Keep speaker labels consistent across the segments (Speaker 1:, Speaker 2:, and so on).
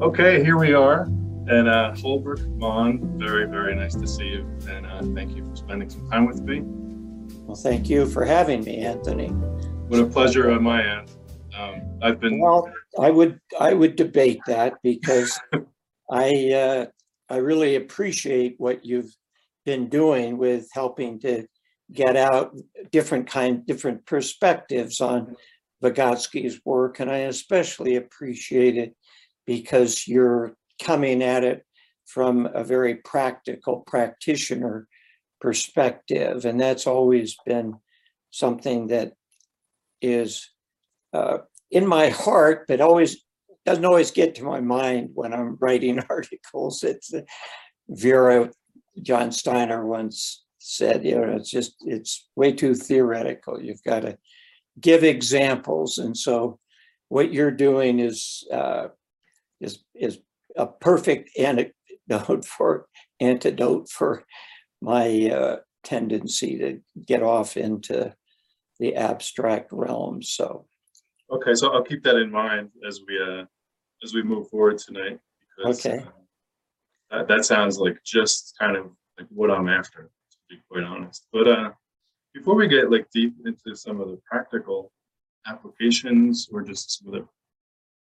Speaker 1: Okay, here we are. And uh, Holbrook Mahn, very, very nice to see you. And uh, thank you for spending some time with me.
Speaker 2: Well, thank you for having me, Anthony.
Speaker 1: What a pleasure on my end. Um, I've been.
Speaker 2: Well, I would I would debate that because I uh, I really appreciate what you've been doing with helping to get out different kind different perspectives on Vygotsky's work, and I especially appreciate it because you're coming at it from a very practical practitioner perspective, and that's always been something that is uh, in my heart, but always doesn't always get to my mind when I'm writing articles. It's uh, Vera John Steiner once said, you know, it's just it's way too theoretical. You've got to give examples, and so what you're doing is uh, is is a perfect antidote for antidote for my uh, tendency to get off into the abstract realm. So
Speaker 1: Okay, so I'll keep that in mind as we uh, as we move forward tonight. Because,
Speaker 2: Okay.
Speaker 1: uh, that, that sounds like just kind of like what I'm after, to be quite honest. But uh, before we get like deep into some of the practical applications or just some of the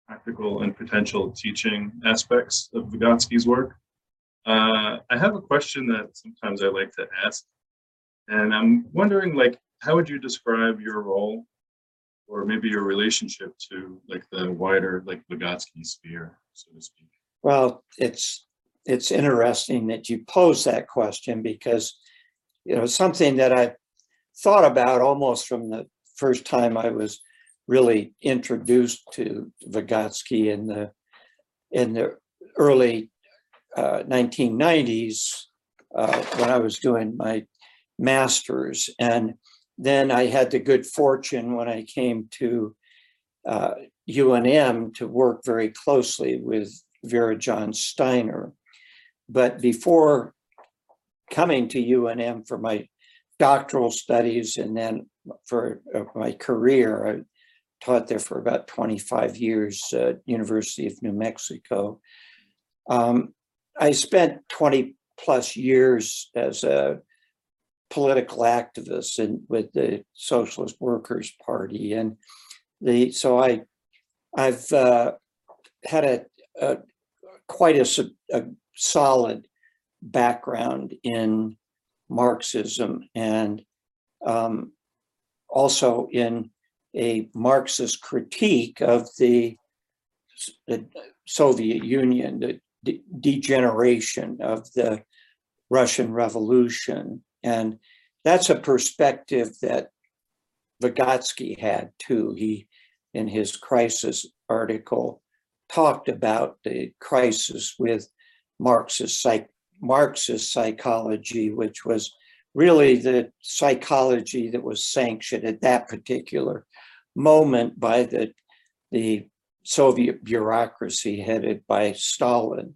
Speaker 1: practical and potential teaching aspects of Vygotsky's work, uh, I have a question that sometimes I like to ask, and I'm wondering like how would you describe your role or maybe your relationship to like the wider like Vygotsky sphere, so to speak.
Speaker 2: Well, it's it's interesting that you pose that question because you know something that I thought about almost from the first time I was really introduced to Vygotsky in the in the early uh, 1990s uh, when I was doing my master's, and then I had the good fortune when I came to uh, UNM to work very closely with Vera John Steiner. But before coming to UNM for my doctoral studies and then for uh, my career, taught there for about 25 years at University of New Mexico. Um, I spent 20 plus years as a political activist and with the Socialist Workers Party, and the so I I've uh, had a, a quite a solid background in Marxism and um, also in a Marxist critique of the, the Soviet Union, the de- degeneration of the Russian Revolution. And that's a perspective that Vygotsky had too. He, in his crisis article, talked about the crisis with Marxist psych, Marxist psychology, which was really the psychology that was sanctioned at that particular moment by the, the Soviet bureaucracy headed by Stalin.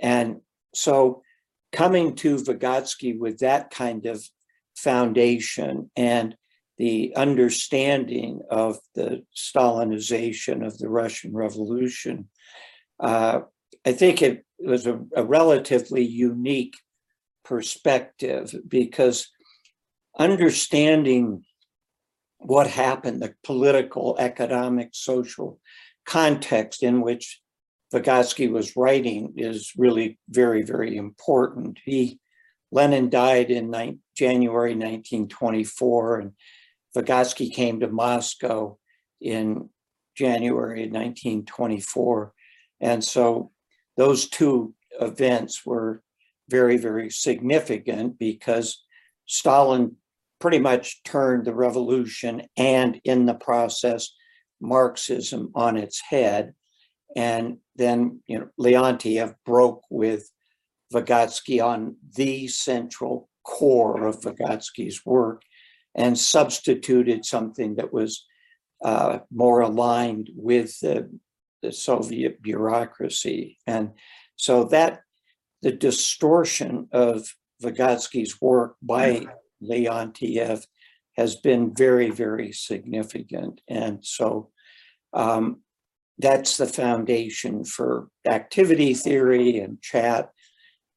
Speaker 2: And so coming to Vygotsky with that kind of foundation and the understanding of the Stalinization of the Russian Revolution, uh, I think it was a, a relatively unique perspective because understanding what happened, the political, economic, social context in which Vygotsky was writing is really very, very important. He, Lenin died in nine, January 1924, and Vygotsky came to Moscow in January 1924. And so those two events were very, very significant because Stalin pretty much turned the revolution and in the process, Marxism on its head. And then, you know, Leontiev broke with Vygotsky on the central core of Vygotsky's work and substituted something that was uh, more aligned with the, the Soviet bureaucracy. And so that the distortion of Vygotsky's work by Leontiev has been very, very significant. And so um, that's the foundation for activity theory and chat.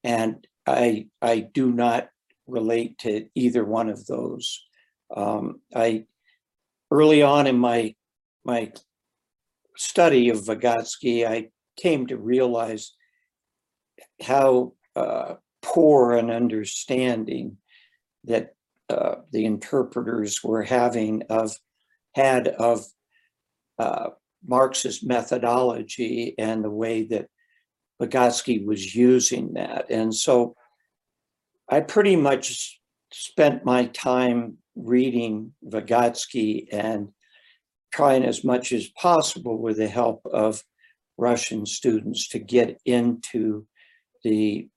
Speaker 2: And I, I do not relate to either one of those. Um, I, early on in my, my study of Vygotsky, I came to realize how uh, poor an understanding that uh, the interpreters were having of, had of uh, Marxist methodology and the way that Vygotsky was using that. And so I pretty much spent my time reading Vygotsky and trying as much as possible with the help of Russian students to get into the,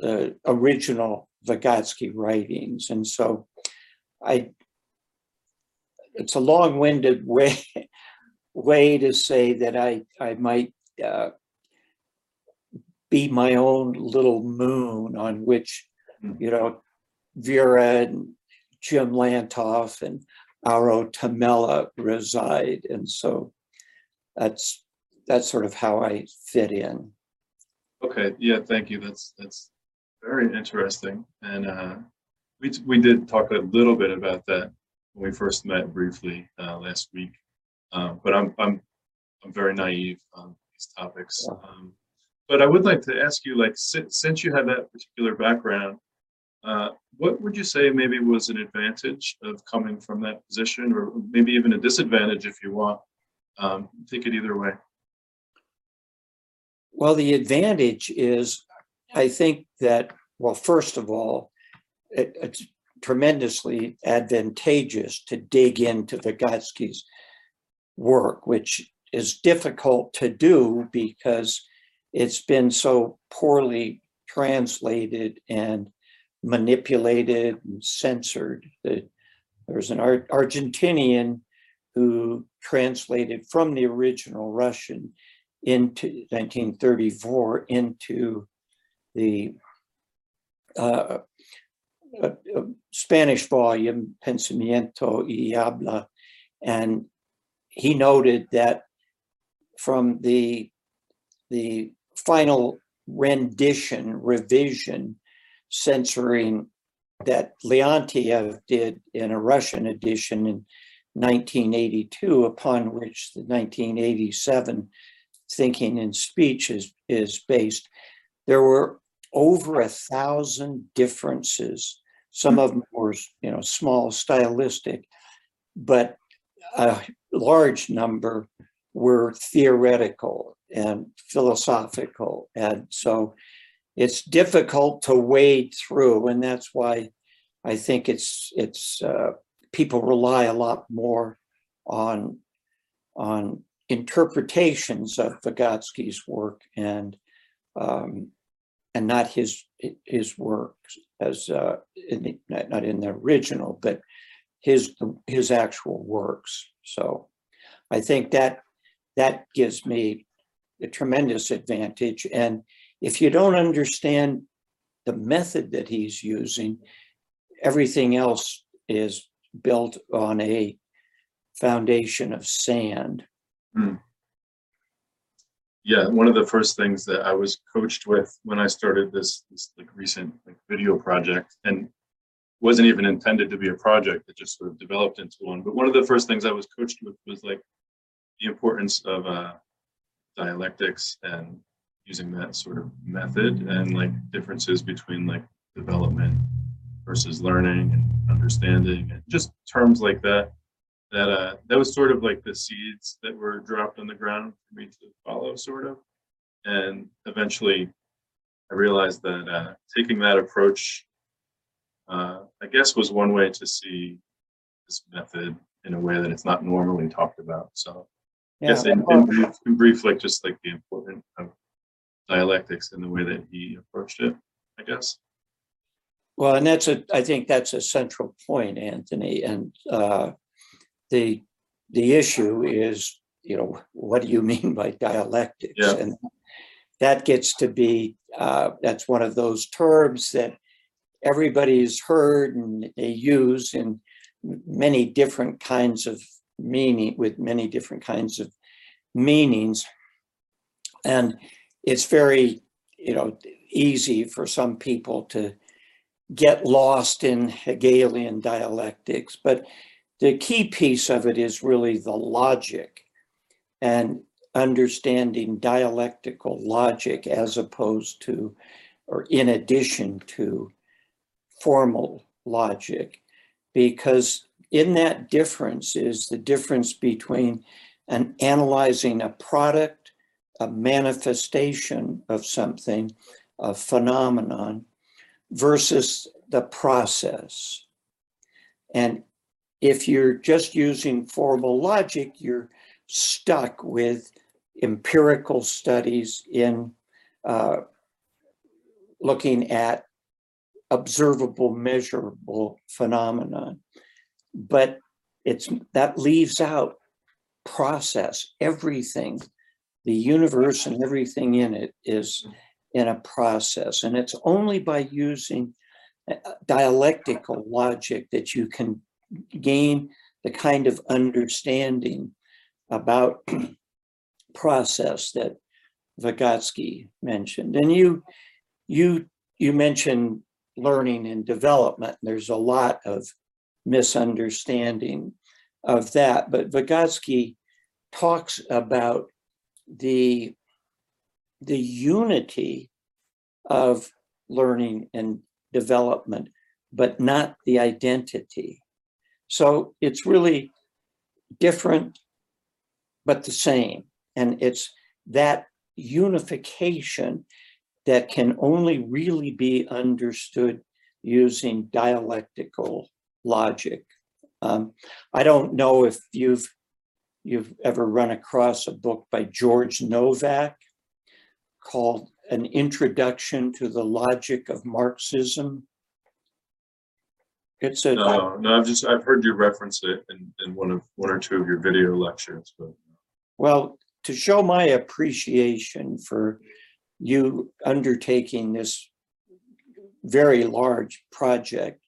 Speaker 2: the original Vygotsky writings. And so I, it's a long-winded way, way to say that I, I might uh, be my own little moon on which,
Speaker 1: Mm.
Speaker 2: you know, Vera and Jim Lantolf and Auro Tamela reside. And so that's, that's sort of how I fit in.
Speaker 1: Okay, yeah, thank you. That's, that's very interesting. And uh, we, we did talk a little bit about that when we first met briefly uh, last week. Uh, But I'm, I'm, I'm very naive on these topics. Um, But I would like to ask you, like, since, since you have that particular background, uh, what would you say maybe was an advantage of coming from that position, or maybe even a disadvantage if you want? Um, Take it either way.
Speaker 2: Well, the advantage is, I think that, well, first of all, it, it's tremendously advantageous to dig into Vygotsky's work, which is difficult to do because it's been so poorly translated and manipulated and censored. The- There's an Ar- Argentinian who translated from the original Russian into 1934 into the uh, uh, uh, Spanish volume, Pensamiento y Habla. And he noted that from the, the final rendition, revision, censoring that Leontiev did in a Russian edition in 1982, upon which the 1987 thinking and speech is, is based, there were over a thousand differences. Some of them were, you know, small stylistic, but a large number were theoretical and philosophical. And so it's difficult to wade through, and that's why I think it's, it's, uh, people rely a lot more on, on interpretations of Vygotsky's work and um, and not his his work as uh, in the, not, in the original, but his his actual works. So I think that that gives me a tremendous advantage. And if you don't understand the method that he's using, everything else is built on a foundation of sand.
Speaker 1: Yeah, one of the first things that I was coached with when I started this, this like recent like video project and wasn't even intended to be a project, it just sort of developed into one. But one of the first things I was coached with was like the importance of uh, dialectics and using that sort of method and like differences between like development versus learning and understanding and just terms like that that uh that was sort of like the seeds that were dropped on the ground for me to follow sort of. And eventually i realized that uh taking that approach uh i guess was one way to see this method in a way that it's not normally talked about so. I guess in, in brief, in brief like just like the importance of dialectics in the way that he approached it i guess.
Speaker 2: Well, and that's a, I think that's a central point, Anthony, and uh, the, the issue is, you know, what do you mean by dialectics?
Speaker 1: Yeah.
Speaker 2: And that gets to be, uh, that's one of those terms that everybody's heard and they use in many different kinds of meaning, with many different kinds of meanings. And it's very, you know, easy for some people to get lost in Hegelian dialectics, but the key piece of it is really the logic and understanding dialectical logic as opposed to, or in addition to, formal logic. Because in that difference is the difference between an analyzing a product, a manifestation of something, a phenomenon, versus the process. And if you're just using formal logic, you're stuck with empirical studies in uh, looking at observable, measurable phenomenon. But it's that leaves out process, everything, the universe and everything in it is in a process. And it's only by using uh, dialectical logic that you can gain the kind of understanding about process that Vygotsky mentioned. And you, you, you mentioned learning and development. There's a lot of misunderstanding of that, but Vygotsky talks about the the unity of learning and development, but not the identity. So it's really different, but the same. And it's that unification that can only really be understood using dialectical logic. Um, I don't know if you've you've ever run across a book by George Novack called An Introduction to the Logic of Marxism. It's a
Speaker 1: No, no, I've just, I've heard you reference it in, in one of, one or two of your video lectures, but.
Speaker 2: Well, to show my appreciation for you undertaking this very large project,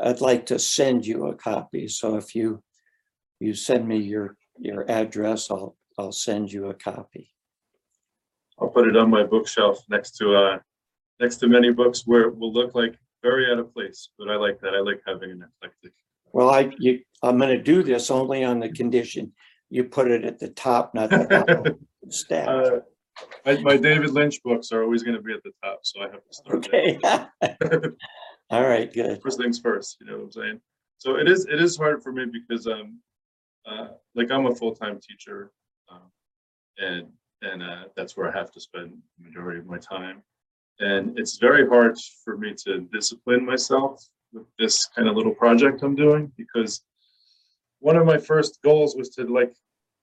Speaker 2: I'd like to send you a copy. So if you you send me your your address, I'll I'll send you a copy.
Speaker 1: I'll put it on my bookshelf next to, uh, next to many books where it will look like very out of place, but I like that. I like having an eclectic.
Speaker 2: Well, I you I'm going to do this only on the condition you put it at the top, not the bottom of stack.
Speaker 1: Uh, My, my David Lynch books are always gonna be at the top, so I have to start there.
Speaker 2: Okay. All right, good.
Speaker 1: First things first, you know what I'm saying? So it is, it is hard for me because, um, uh, like I'm a full-time teacher. um, And, and, uh, that's where I have to spend the majority of my time. And it's very hard for me to discipline myself with this kind of little project I'm doing because one of my first goals was to like,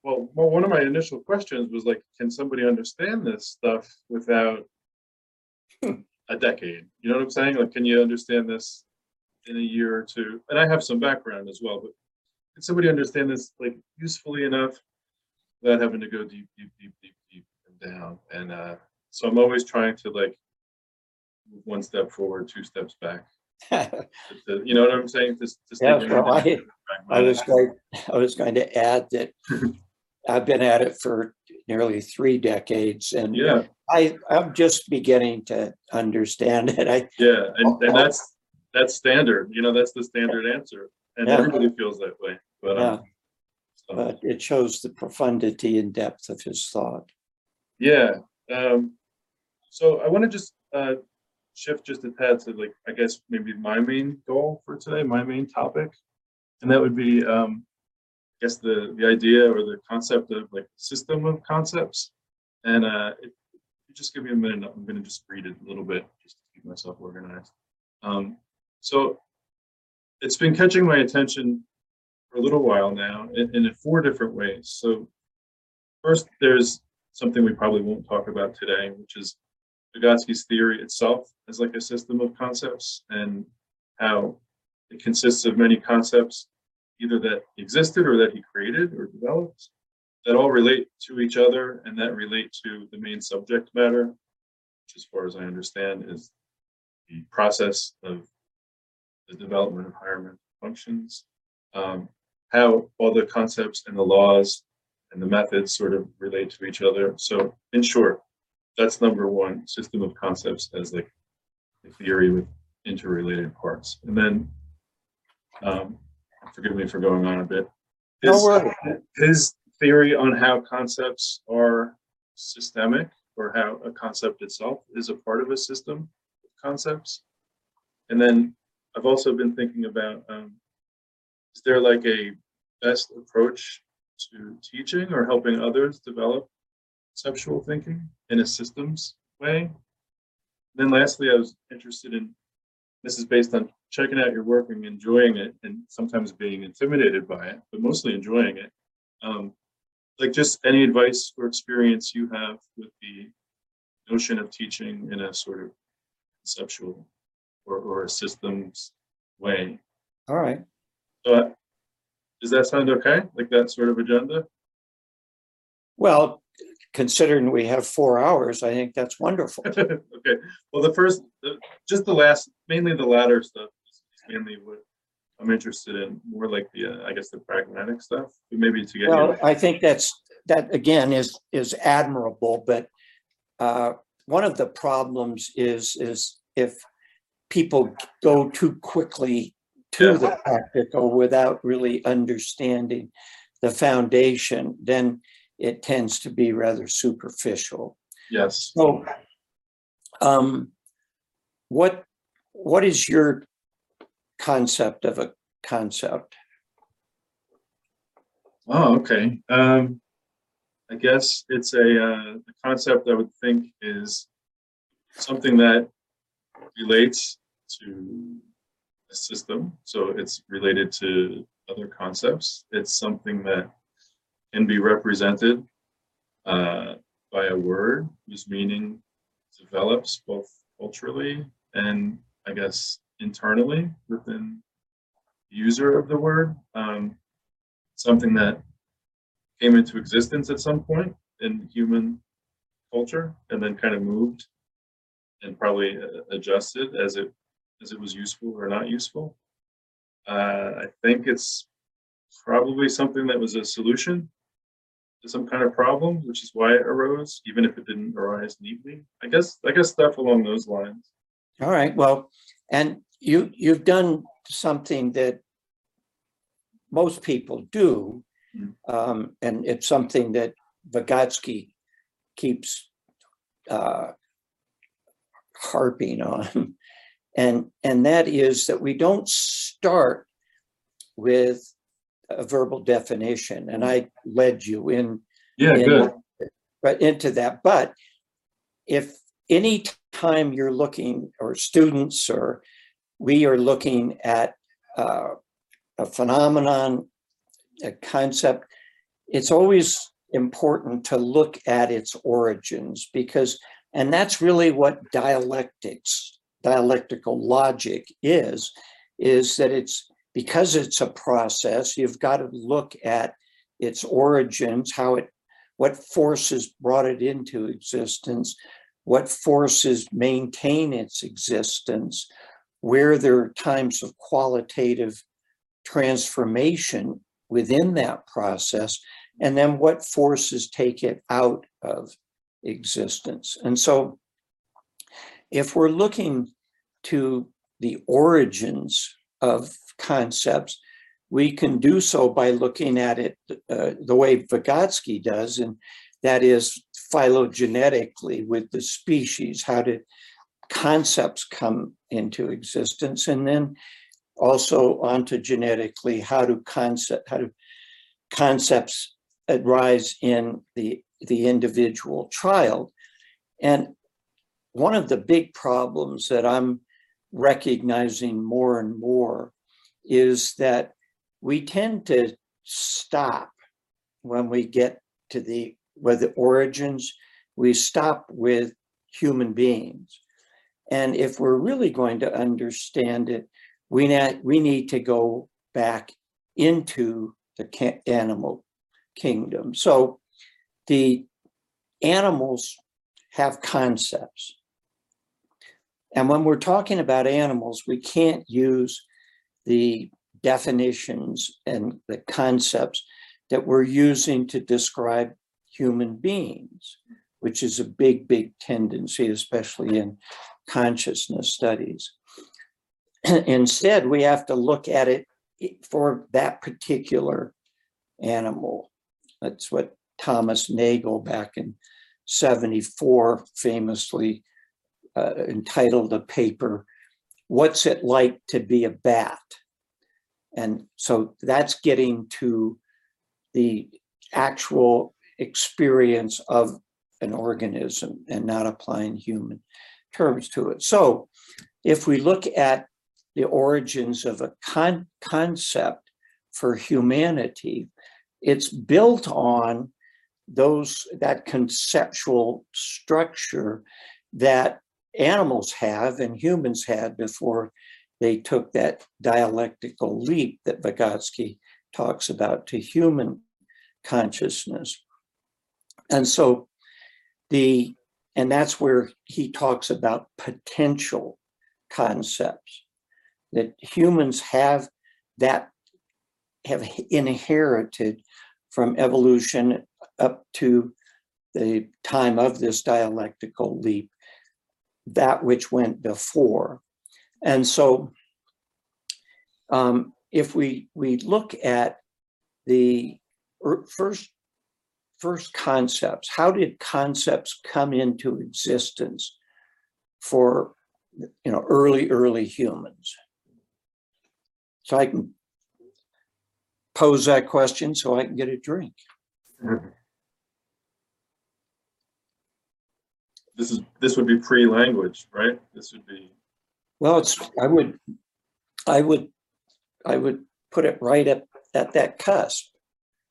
Speaker 1: well, well, one of my initial questions was like, can somebody understand this stuff without a decade? You know what I'm saying? Like, can you understand this in a year or two? And I have some background as well, but can somebody understand this like usefully enough without having to go deep, deep, deep, deep, deep and down? And uh, so I'm always trying to like one step forward, two steps back. to- You know what I'm saying? Just, just.
Speaker 2: Yeah, well, I- I was going, I was going to add that I've been at it for nearly three decades and
Speaker 1: Yeah,
Speaker 2: I, I'm just beginning to understand it. I,
Speaker 1: yeah, and, and that's, that's standard, you know, that's the standard answer. And
Speaker 2: Yeah.
Speaker 1: everybody feels that way, but,
Speaker 2: yeah,
Speaker 1: um, so,
Speaker 2: but it shows the profundity and depth of his thought.
Speaker 1: yeah. Um, so I want to just, uh, shift just a tad to like, I guess maybe my main goal for today, my main topic. And that would be, um, I guess the, the idea or the concept of like system of concepts. And, uh, if you just give me a minute, I'm gonna just read it a little bit, just to keep myself organized. Um, so it's been catching my attention for a little while now in, in four different ways. So first, there's something we probably won't talk about today, which is Vygotsky's theory itself as like a system of concepts and how it consists of many concepts either that existed or that he created or developed that all relate to each other and that relate to the main subject matter, which as far as I understand is the process of the development of higher mental functions. Um, how all the concepts and the laws and the methods sort of relate to each other. So in short, that's number one, system of concepts as like a theory with interrelated parts. And then, um, forgive me for going on a bit. His-
Speaker 2: worries.
Speaker 1: his theory on how concepts are systemic or how a concept itself is a part of a system of concepts. And then I've also been thinking about, um, is there like a best approach to teaching or helping others develop conceptual thinking in a systems way? Then lastly, I was interested in, this is based on checking out your work and enjoying it and sometimes being intimidated by it, but mostly enjoying it. Um, like just any advice or experience you have with the notion of teaching in a sort of conceptual or, or a systems way.
Speaker 2: All right.
Speaker 1: So uh, does that sound okay? Like that sort of agenda?
Speaker 2: Well, considering we have four hours, I think that's wonderful.
Speaker 1: Okay, well, the first, the- just the last, mainly the latter stuff is mainly what I'm interested in, more like the, uh, I guess, the pragmatic stuff, maybe to get.
Speaker 2: Well, I think that's, that again is, is admirable, but uh, one of the problems is, is if people go too quickly to the practical without really understanding the foundation, then it tends to be rather superficial.
Speaker 1: Yes,
Speaker 2: So, um, what, what is your concept of a concept?
Speaker 1: oh, okay, um, I guess it's a, uh, a concept I would think is something that relates to a system, so it's related to other concepts. It's something that can be represented uh, by a word whose meaning develops both culturally and I guess internally within the user of the word. Um, something that came into existence at some point in human culture and then kind of moved and probably uh, adjusted as it as it was useful or not useful. Uh, I think it's probably something that was a solution to some kind of problem, which is why it arose, even if it didn't arise neatly. I guess I guess stuff along those lines.
Speaker 2: All right, well, and you, you've done something that most people do.
Speaker 1: Mm.
Speaker 2: Um, and it's something that Vygotsky keeps uh, harping on. And, and that is that we don't start with a verbal definition, and I led you in
Speaker 1: Yeah,
Speaker 2: in-
Speaker 1: good.
Speaker 2: But into that, but if any time you're looking, or students, or we are looking at uh, a phenomenon, a concept, it's always important to look at its origins because, and that's really what dialectics, dialectical logic is, is that it's because it's a process, you've got to look at its origins, how it, what forces brought it into existence, what forces maintain its existence, where there are times of qualitative transformation within that process, and then what forces take it out of existence. And so if we're looking to the origins of concepts, we can do so by looking at it uh, the way Vygotsky does, and that is phylogenetically with the species. How did concepts come into existence? And then also ontogenetically, how do concept, how do concepts arise in the, the individual child? And one of the big problems that I'm recognizing more and more is that we tend to stop when we get to the with the origins we stop with human beings. And if we're really going to understand it we need we need to go back into the animal kingdom. So the animals have concepts. And when we're talking about animals we can't use the definitions and the concepts that we're using to describe human beings, which is a big, big tendency, especially in consciousness studies. Instead, we have to look at it for that particular animal. That's what Thomas Nagel back in 74 famously uh, entitled a paper, What's It Like to Be a Bat? And so that's getting to the actual experience of an organism and not applying human terms to it. So if we look at the origins of a con- concept for humanity, it's built on those that conceptual structure that animals have and humans had before they took that dialectical leap that Vygotsky talks about to human consciousness. And so the and that's where he talks about potential concepts that humans have that have inherited from evolution up to the time of this dialectical leap that which went before. And so um, if we we look at the er- first first concepts how did concepts come into existence for you know early early humans? So i can pose that question so i can get a drink
Speaker 1: This is, this would be pre-language, right? This would be,
Speaker 2: well it's i would i would i would put it right at at that cusp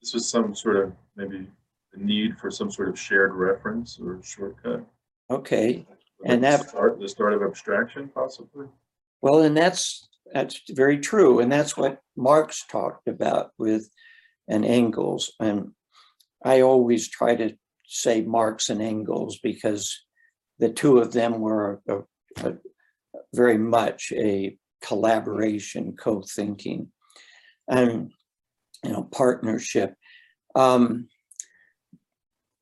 Speaker 1: this was some sort of, maybe the need for some sort of shared reference or shortcut.
Speaker 2: okay And
Speaker 1: the
Speaker 2: that-
Speaker 1: Start, the start of abstraction possibly?
Speaker 2: Well, and that's that's very true, and that's what Marx talked about with and Engels. And I always try to say Marx and Engels because the two of them were a, a- very much a collaboration, co-thinking, and you know partnership. Um,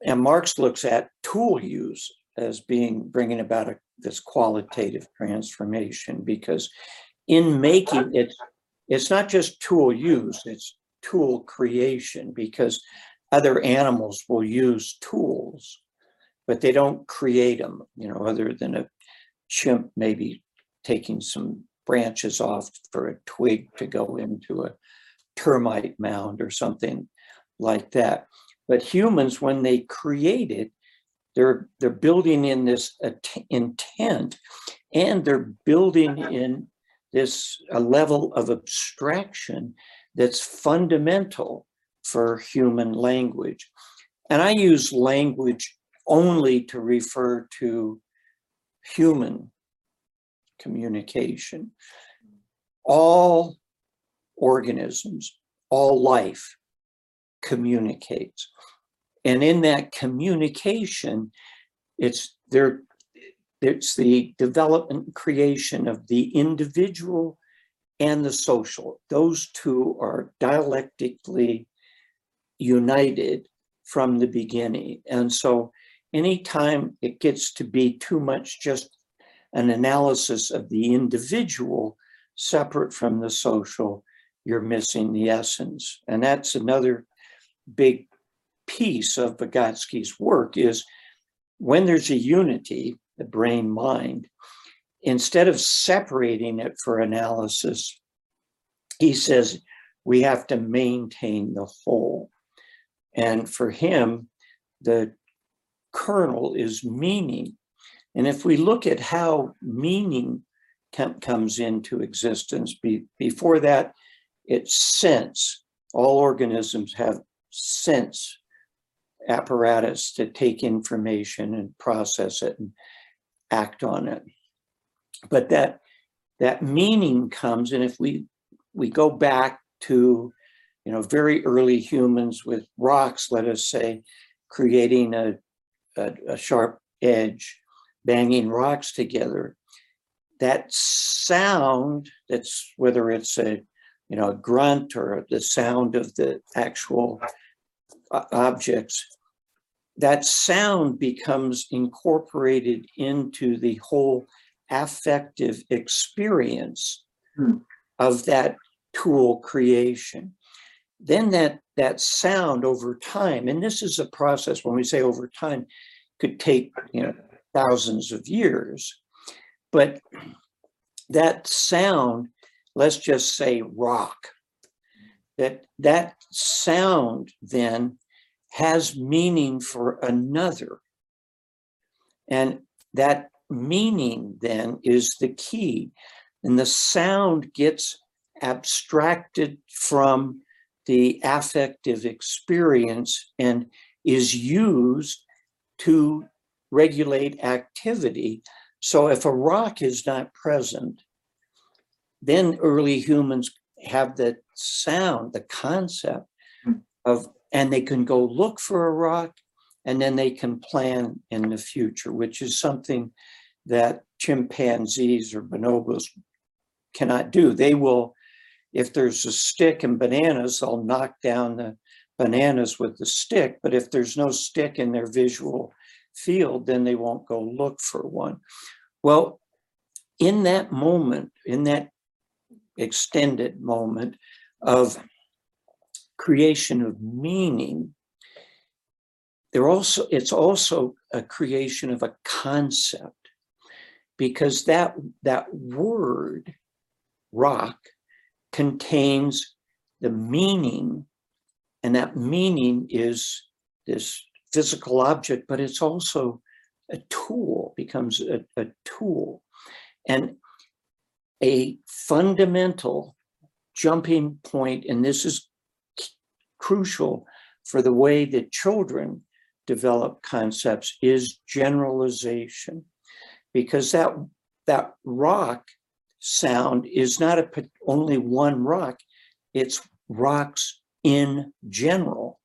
Speaker 2: and Marx looks at tool use as being bringing about a, this qualitative transformation because in making it it's not just tool use it's tool creation because other animals will use tools but they don't create them you know other than a chimp maybe taking some branches off for a twig to go into a termite mound or something like that. But humans when they create it they're they're building in this intent and they're building in this a level of abstraction that's fundamental for human language. And i use language only to refer to human communication. All organisms all life communicates. And in that communication it's there it's the development and creation of the individual and the social. Those two are dialectically united from the beginning. And so anytime it gets to be too much just an analysis of the individual separate from the social you're missing the essence and that's another big piece of Vygotsky's work is when there's a unity, the brain mind, instead of separating it for analysis, he says we have to maintain the whole. And for him, the kernel is meaning. And if we look at how meaning com- comes into existence, be- before that, it's sense. All organisms have sense apparatus to take information and process it and act on it. But that that meaning comes, and if we we go back to you know very early humans with rocks, let us say, creating a, a, a sharp edge, banging rocks together, that sound that's whether it's a you know, a grunt or the sound of the actual objects, that sound becomes incorporated into the whole affective experience
Speaker 1: Hmm.
Speaker 2: of that tool creation. Then that that sound over time, and this is a process when we say over time, could take you know thousands of years, but that sound, let's just say rock, that that sound then has meaning for another. And that meaning then is the key. And the sound gets abstracted from the affective experience and is used to regulate activity. So if a rock is not present, then early humans have the sound, the concept
Speaker 1: Hmm.
Speaker 2: of, and they can go look for a rock and then they can plan in the future, which is something that chimpanzees or bonobos cannot do. They will, if there's a stick and bananas, they'll knock down the bananas with the stick. But if there's no stick in their visual field, then they won't go look for one. Well, in that moment, in that extended moment of creation of meaning, there also it's also a creation of a concept because that that word rock contains the meaning and that meaning is this physical object but it's also a tool becomes a, a tool. And a fundamental jumping point and this is crucial for the way that children develop concepts is generalization. Because that that rock sound is not a only one rock it's rocks in general.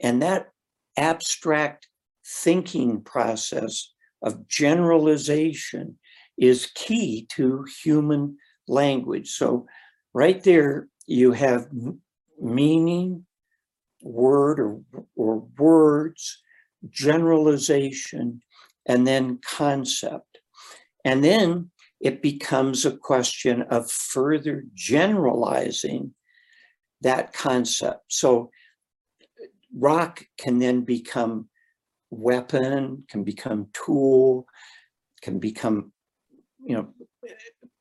Speaker 2: And that abstract thinking process of generalization is key to human language. So right there you have meaning word or, or words generalization and then concept. And then it becomes a question of further generalizing that concept. So rock can then become weapon, can become tool, can become, you know,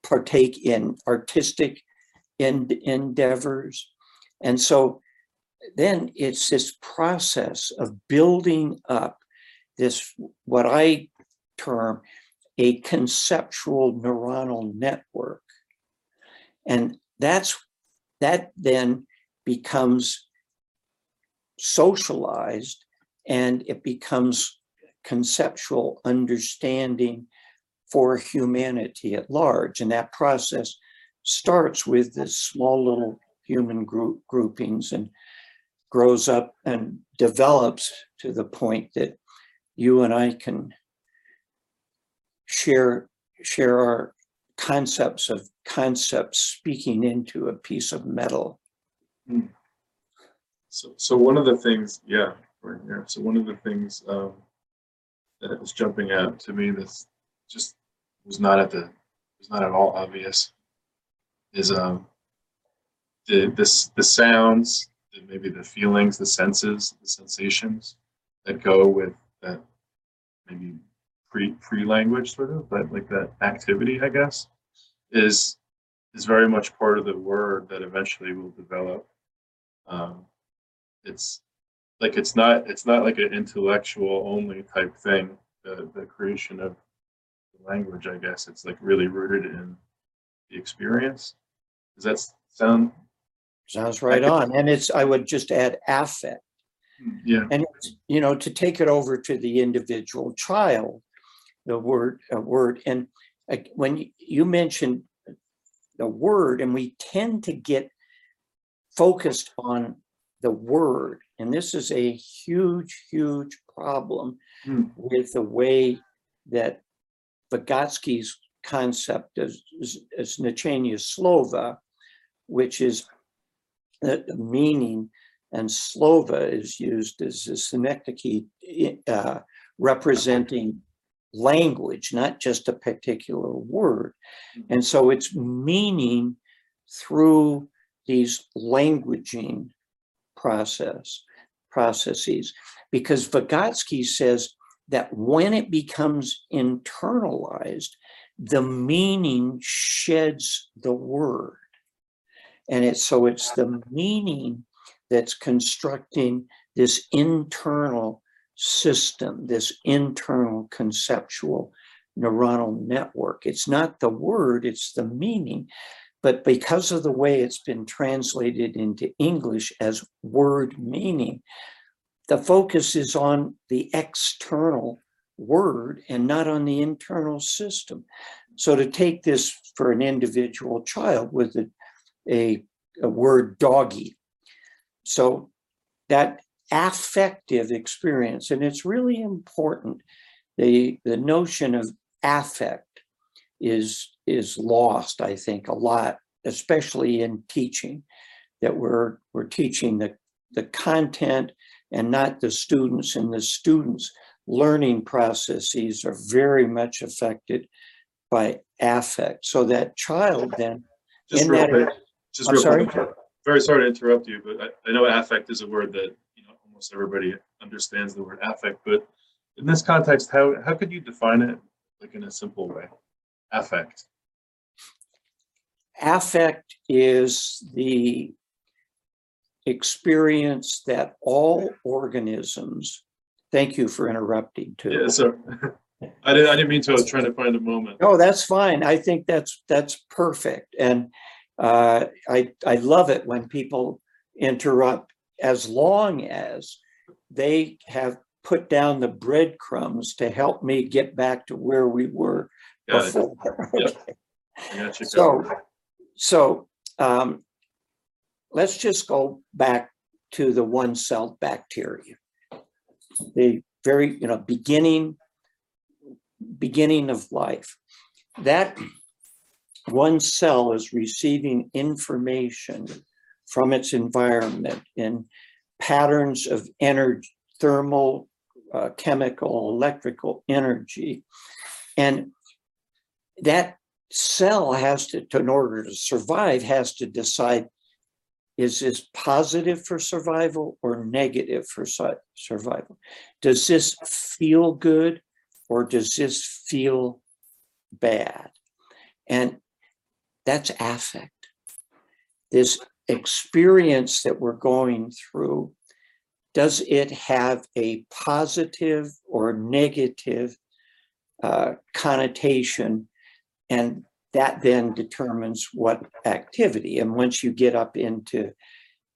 Speaker 2: partake in artistic en- endeavors. And so then it's this process of building up this, what I term a conceptual neuronal network. And that's that then becomes socialized and it becomes conceptual understanding for humanity at large. And that process starts with this small little human group groupings and grows up and develops to the point that you and I can share share our concepts of concepts speaking into a piece of metal.
Speaker 1: So, so one of the things, yeah, right here. So one of the things um, was jumping out to me that's just was not at the was not at all obvious is um the this the sounds, maybe the feelings, the senses, the sensations that go with that maybe pre pre language sort of, but like that activity, I guess, is is very much part of the word that eventually will develop. Um, it's like it's not it's not like an intellectual only type thing. The the creation of the language, I guess, it's like really rooted in the experience. Does that sound?
Speaker 2: Sounds right on. And it's, I would just add affect.
Speaker 1: Yeah.
Speaker 2: And, it's, you know, to take it over to the individual child, the word, a word, and like, when you- mentioned the word, and we tend to get focused on the word, and this is a huge, huge problem
Speaker 1: Hmm.
Speaker 2: with the way that Vygotsky's concept is, is, is Znachenie Slova, which is the meaning and slova is used as a synecdoche uh, representing language, not just a particular word. Mm-hmm. And so it's meaning through these languaging process processes because Vygotsky says that when it becomes internalized, the meaning sheds the word. And it's so it's the meaning that's constructing this internal system, this internal conceptual neuronal network. It's not the word, it's the meaning. But because of the way it's been translated into English as word meaning, the focus is on the external word and not on the internal system. So to take this for an individual child with a, a, a word doggy. So that affective experience, and it's really important. The, the notion of affect is, is lost, I think, a lot, especially in teaching, that we're, we're teaching the, the content and not the students, and the students' learning processes are very much affected by affect. So that child then,
Speaker 1: Just
Speaker 2: in
Speaker 1: real
Speaker 2: that-
Speaker 1: quick, just
Speaker 2: I'm
Speaker 1: real
Speaker 2: sorry?
Speaker 1: quick. Very sorry to interrupt you, but I, I know affect is a word that, almost everybody understands the word affect, but in this context, how, how could you define it like in a simple way? Affect.
Speaker 2: affect is the experience that all organisms, thank you for interrupting too.
Speaker 1: Yeah, so I didn't, I didn't mean to, I was trying to find a moment.
Speaker 2: No, that's fine. I think that's, that's perfect. And uh, I, I love it when people interrupt as long as they have put down the breadcrumbs to help me get back to where we were
Speaker 1: Got
Speaker 2: before.
Speaker 1: Yep.
Speaker 2: Okay.
Speaker 1: I got you
Speaker 2: So, so um, let's just go back to the one-celled bacteria. The very, you know, beginning, beginning of life. That one cell is receiving information from its environment in patterns of energy, thermal, uh, chemical, electrical energy. And that cell has to, in order to survive, has to decide, is this positive for survival or negative for su- survival? Does this feel good or does this feel bad? And that's affect. This experience that we're going through, does it have a positive or negative uh, connotation and that then determines what activity. And once you get up into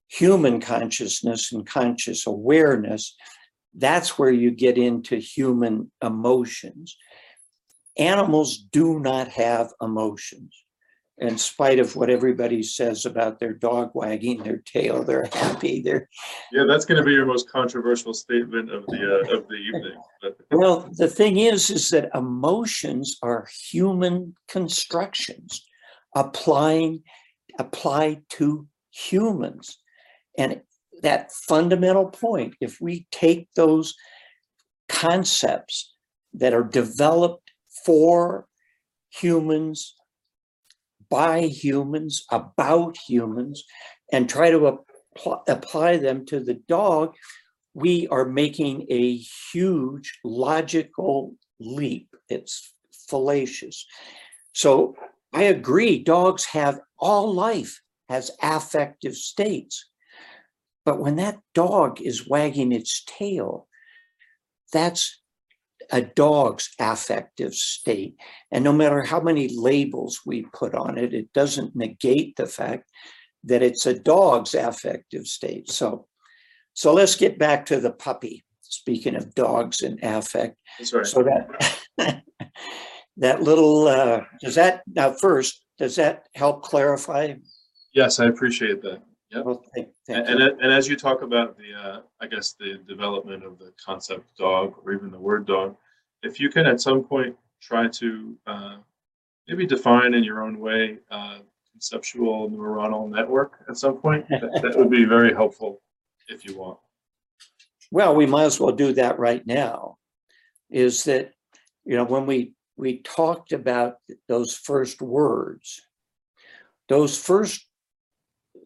Speaker 2: human consciousness and conscious awareness, that's where you get into human emotions. Animals do not have emotions. In spite of what everybody says about their dog wagging their tail, they're happy, they're
Speaker 1: Yeah, that's gonna be your most controversial statement of the, uh, of the evening.
Speaker 2: Well, the thing is, is that emotions are human constructions applying, applied to humans. And that fundamental point, if we take those concepts that are developed for humans, by humans, about humans, and try to apply, them to the dog, we are making a huge logical leap. It's fallacious. So I agree, dogs have all life has affective states. But when that dog is wagging its tail, that's a dog's affective state. And no matter how many labels we put on it, it doesn't negate the fact that it's a dog's affective state. So so let's get back to the puppy. Speaking of dogs and affect,
Speaker 1: That's right.
Speaker 2: so that that little uh, does that now first does that help clarify?
Speaker 1: Yes, I appreciate that. Yep.
Speaker 2: Well, thank,
Speaker 1: And, and, and as you talk about the, uh, I guess, the development of the concept dog or even the word dog, if you can at some point try to uh, maybe define in your own way uh, conceptual neuronal network at some point? That, that would be very helpful if you want.
Speaker 2: Well, we might as well do that right now. Is that, you know, when we, we talked about those first words, those first,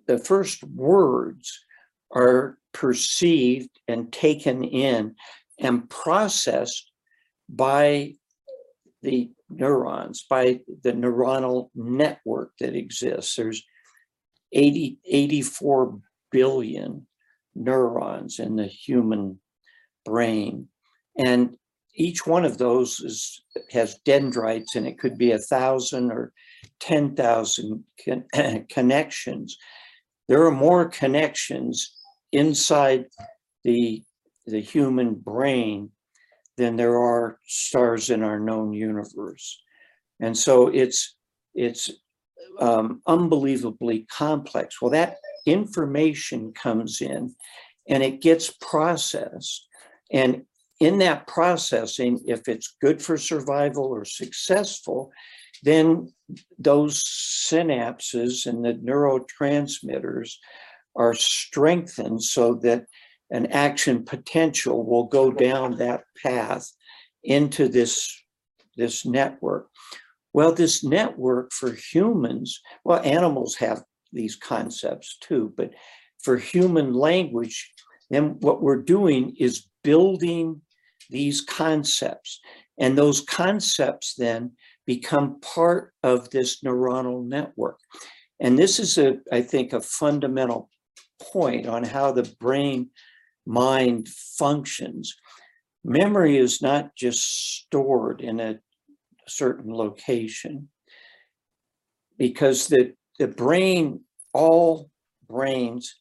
Speaker 2: the first words are perceived and taken in and processed by the neurons, by the neuronal network that exists. There's 80, 84 billion neurons in the human brain. And each one of those is, has dendrites and it could be a thousand or 10,000 con- connections. There are more connections inside the, the human brain than there are stars in our known universe. And so it's, it's um, unbelievably complex. Well, that information comes in and it gets processed. And in that processing, if it's good for survival or successful, then those synapses and the neurotransmitters are strengthened so that an action potential will go down that path into this, this network. Well, this network for humans, well, animals have these concepts too, but for human language, then what we're doing is building these concepts. And those concepts then become part of this neuronal network. And this is a, I think, a fundamental point on how the brain mind functions. Memory is not just stored in a certain location because the, the brain, all brains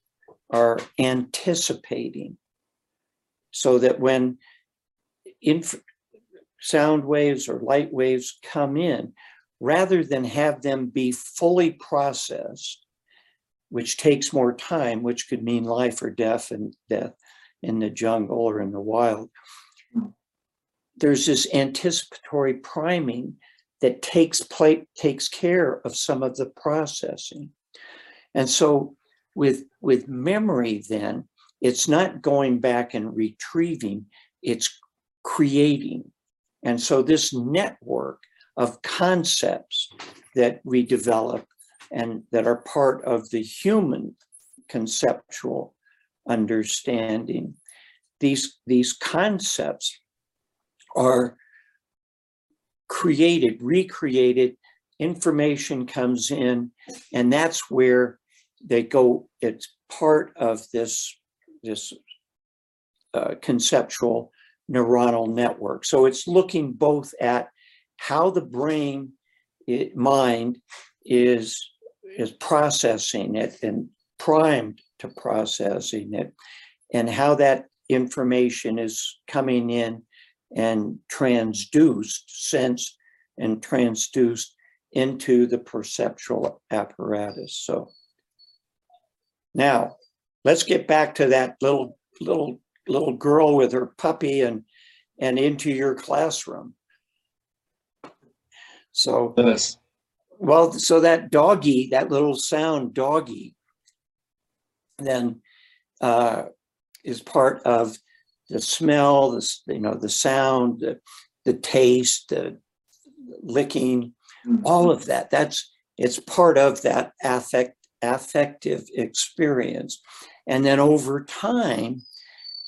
Speaker 2: are anticipating so that when inf- sound waves or light waves come in, rather than have them be fully processed, which takes more time, which could mean life or death and death in the jungle or in the wild. There's this anticipatory priming that takes place, takes care of some of the processing. And so with, with memory, then it's not going back and retrieving, it's creating. And so this network of concepts that we develop and that are part of the human conceptual understanding. These, these concepts are created, recreated, information comes in, and that's where they go, it's part of this, this uh, conceptual neuronal network. So it's looking both at how the brain, it, mind is is processing it and primed to processing it and how that information is coming in and transduced, sensed and transduced into the perceptual apparatus. So now let's get back to that little little little girl with her puppy and and into your classroom. So
Speaker 1: Dennis,
Speaker 2: well, so that doggy, that little sound doggy, then uh, is part of the smell, the you know the sound, the the taste, the licking, all of that. That's it's part of that affect affective experience, and then over time,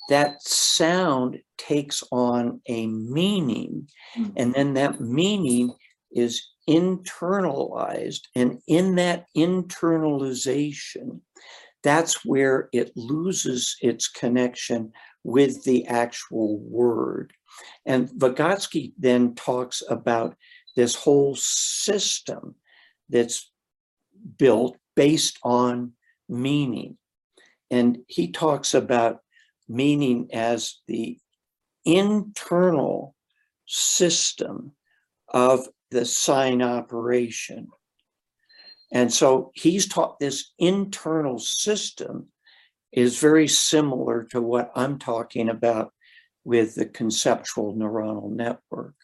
Speaker 2: that sound takes on a meaning,
Speaker 1: Mm.
Speaker 2: and then that meaning is internalized. And in that internalization, that's where it loses its connection with the actual word. And Vygotsky then talks about this whole system that's built based on meaning. And he talks about meaning as the internal system of the sign operation. And so he's taught this internal system is very similar to what I'm talking about with the conceptual neuronal network.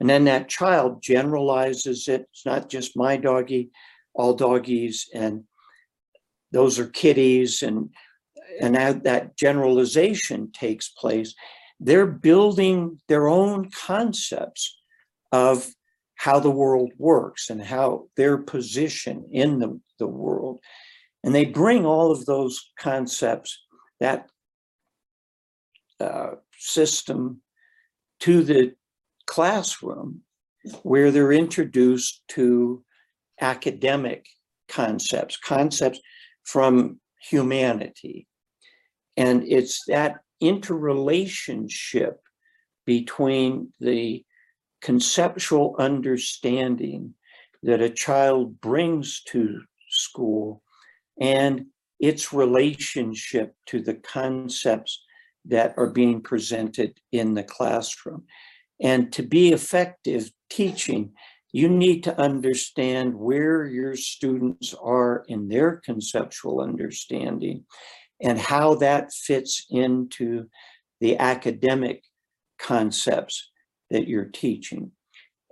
Speaker 2: And then that child generalizes it. It's not just my doggy, all doggies and those are kitties and and that, generalization takes place they're building their own concepts of how the world works and how their position in the, the world and they bring all of those concepts that uh, system to the classroom where they're introduced to academic concepts, concepts from humanity. And it's that interrelationship between the conceptual understanding that a child brings to school and its relationship to the concepts that are being presented in the classroom. And to be effective teaching, you need to understand where your students are in their conceptual understanding and how that fits into the academic concepts that you're teaching.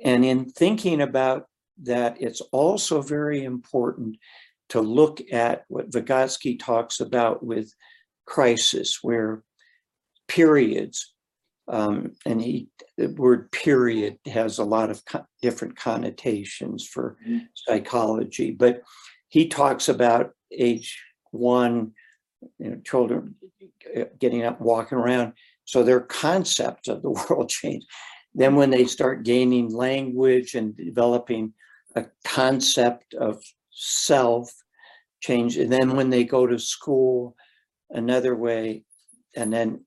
Speaker 2: And in thinking about that, it's also very important to look at what Vygotsky talks about with crisis, where periods, um, and he, the word period has a lot of co- different connotations for
Speaker 1: Mhm.
Speaker 2: psychology, but he talks about age one, you know, children uh, getting up, walking around. So their concept of the world change. Then when they start gaining language and developing a concept of self change, and then when they go to school, another way, and then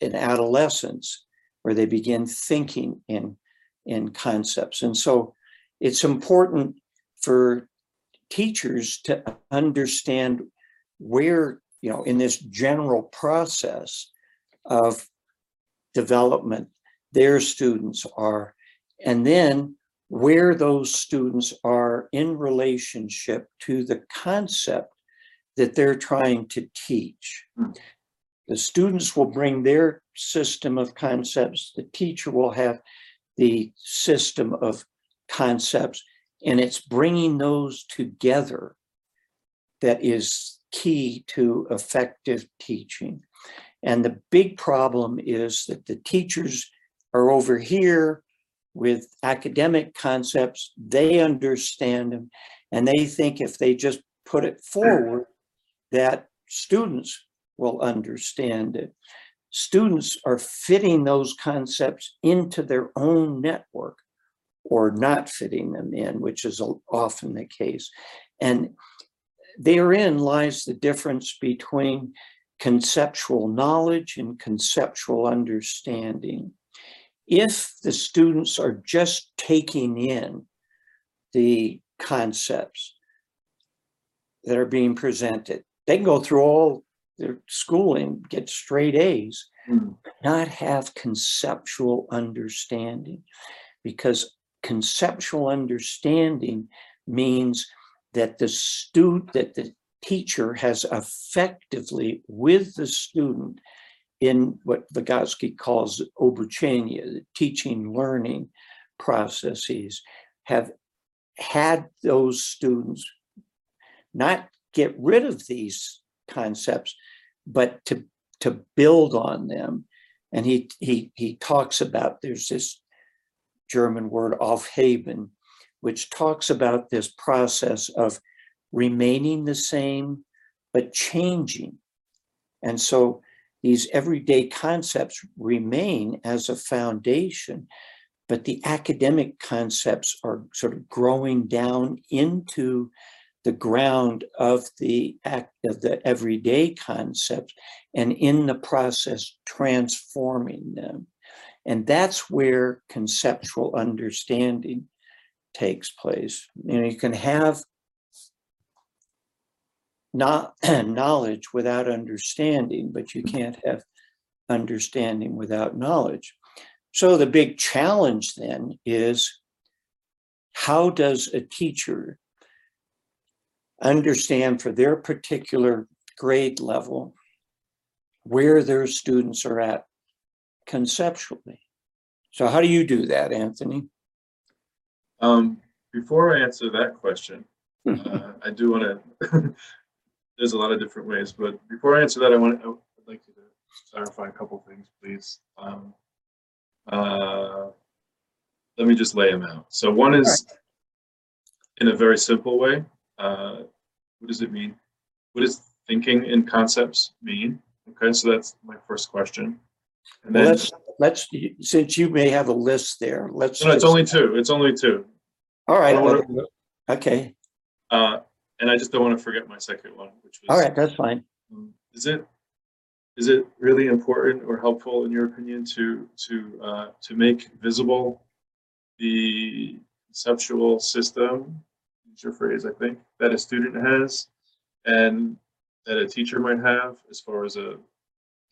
Speaker 2: in adolescence, where they begin thinking in in concepts. And so it's important for teachers to understand where, you know, in this general process of development, their students are, and then where those students are in relationship to the concept that they're trying to teach.
Speaker 1: Hmm.
Speaker 2: The students will bring their system of concepts, the teacher will have the system of concepts, and it's bringing those together that is key to effective teaching. And the big problem is that the teachers are over here with academic concepts, they understand them, and they think if they just put it forward, that students will understand it. Students are fitting those concepts into their own network or not fitting them in, which is often the case. And therein lies the difference between conceptual knowledge and conceptual understanding. If the students are just taking in the concepts that are being presented, they can go through all their schooling, get straight A's,
Speaker 1: Mm.
Speaker 2: not have conceptual understanding. Because conceptual understanding means that the student, that the teacher has effectively with the student in what Vygotsky calls obuchenia, the teaching learning processes, have had those students not get rid of these concepts, but to to build on them. And he he he talks about there's this German word Aufheben, which talks about this process of remaining the same but changing. And so these everyday concepts remain as a foundation, but the academic concepts are sort of growing down into the ground of the act of the everyday concepts and in the process transforming them. And that's where conceptual understanding takes place. You know, you can have not knowledge without understanding, but you mm-hmm. can't have understanding without knowledge. So the big challenge then is how does a teacher understand for their particular grade level where their students are at conceptually? So how do you do that, Anthony?
Speaker 1: Um, before I answer that question, Uh, I do want to, there's a lot of different ways, but before I answer that, I want, I'd like you to clarify a couple things, please. Um, uh, Let me just lay them out. So one is, in a very simple way, uh, what does it mean? What does thinking in concepts mean? Okay, so that's my first question. And
Speaker 2: Well,
Speaker 1: then,
Speaker 2: let's, let's, since you may have a list there, let's.
Speaker 1: no, it's only two, it's only two.
Speaker 2: All right,
Speaker 1: I wanna-
Speaker 2: okay,
Speaker 1: Uh, and I just don't want to forget my second one, which was.
Speaker 2: all right, that's fine.
Speaker 1: Um, Is it, is it really important or helpful, in your opinion, to, to, uh, to make visible the conceptual system, use your phrase, I think, that a student has and that a teacher might have as far as a,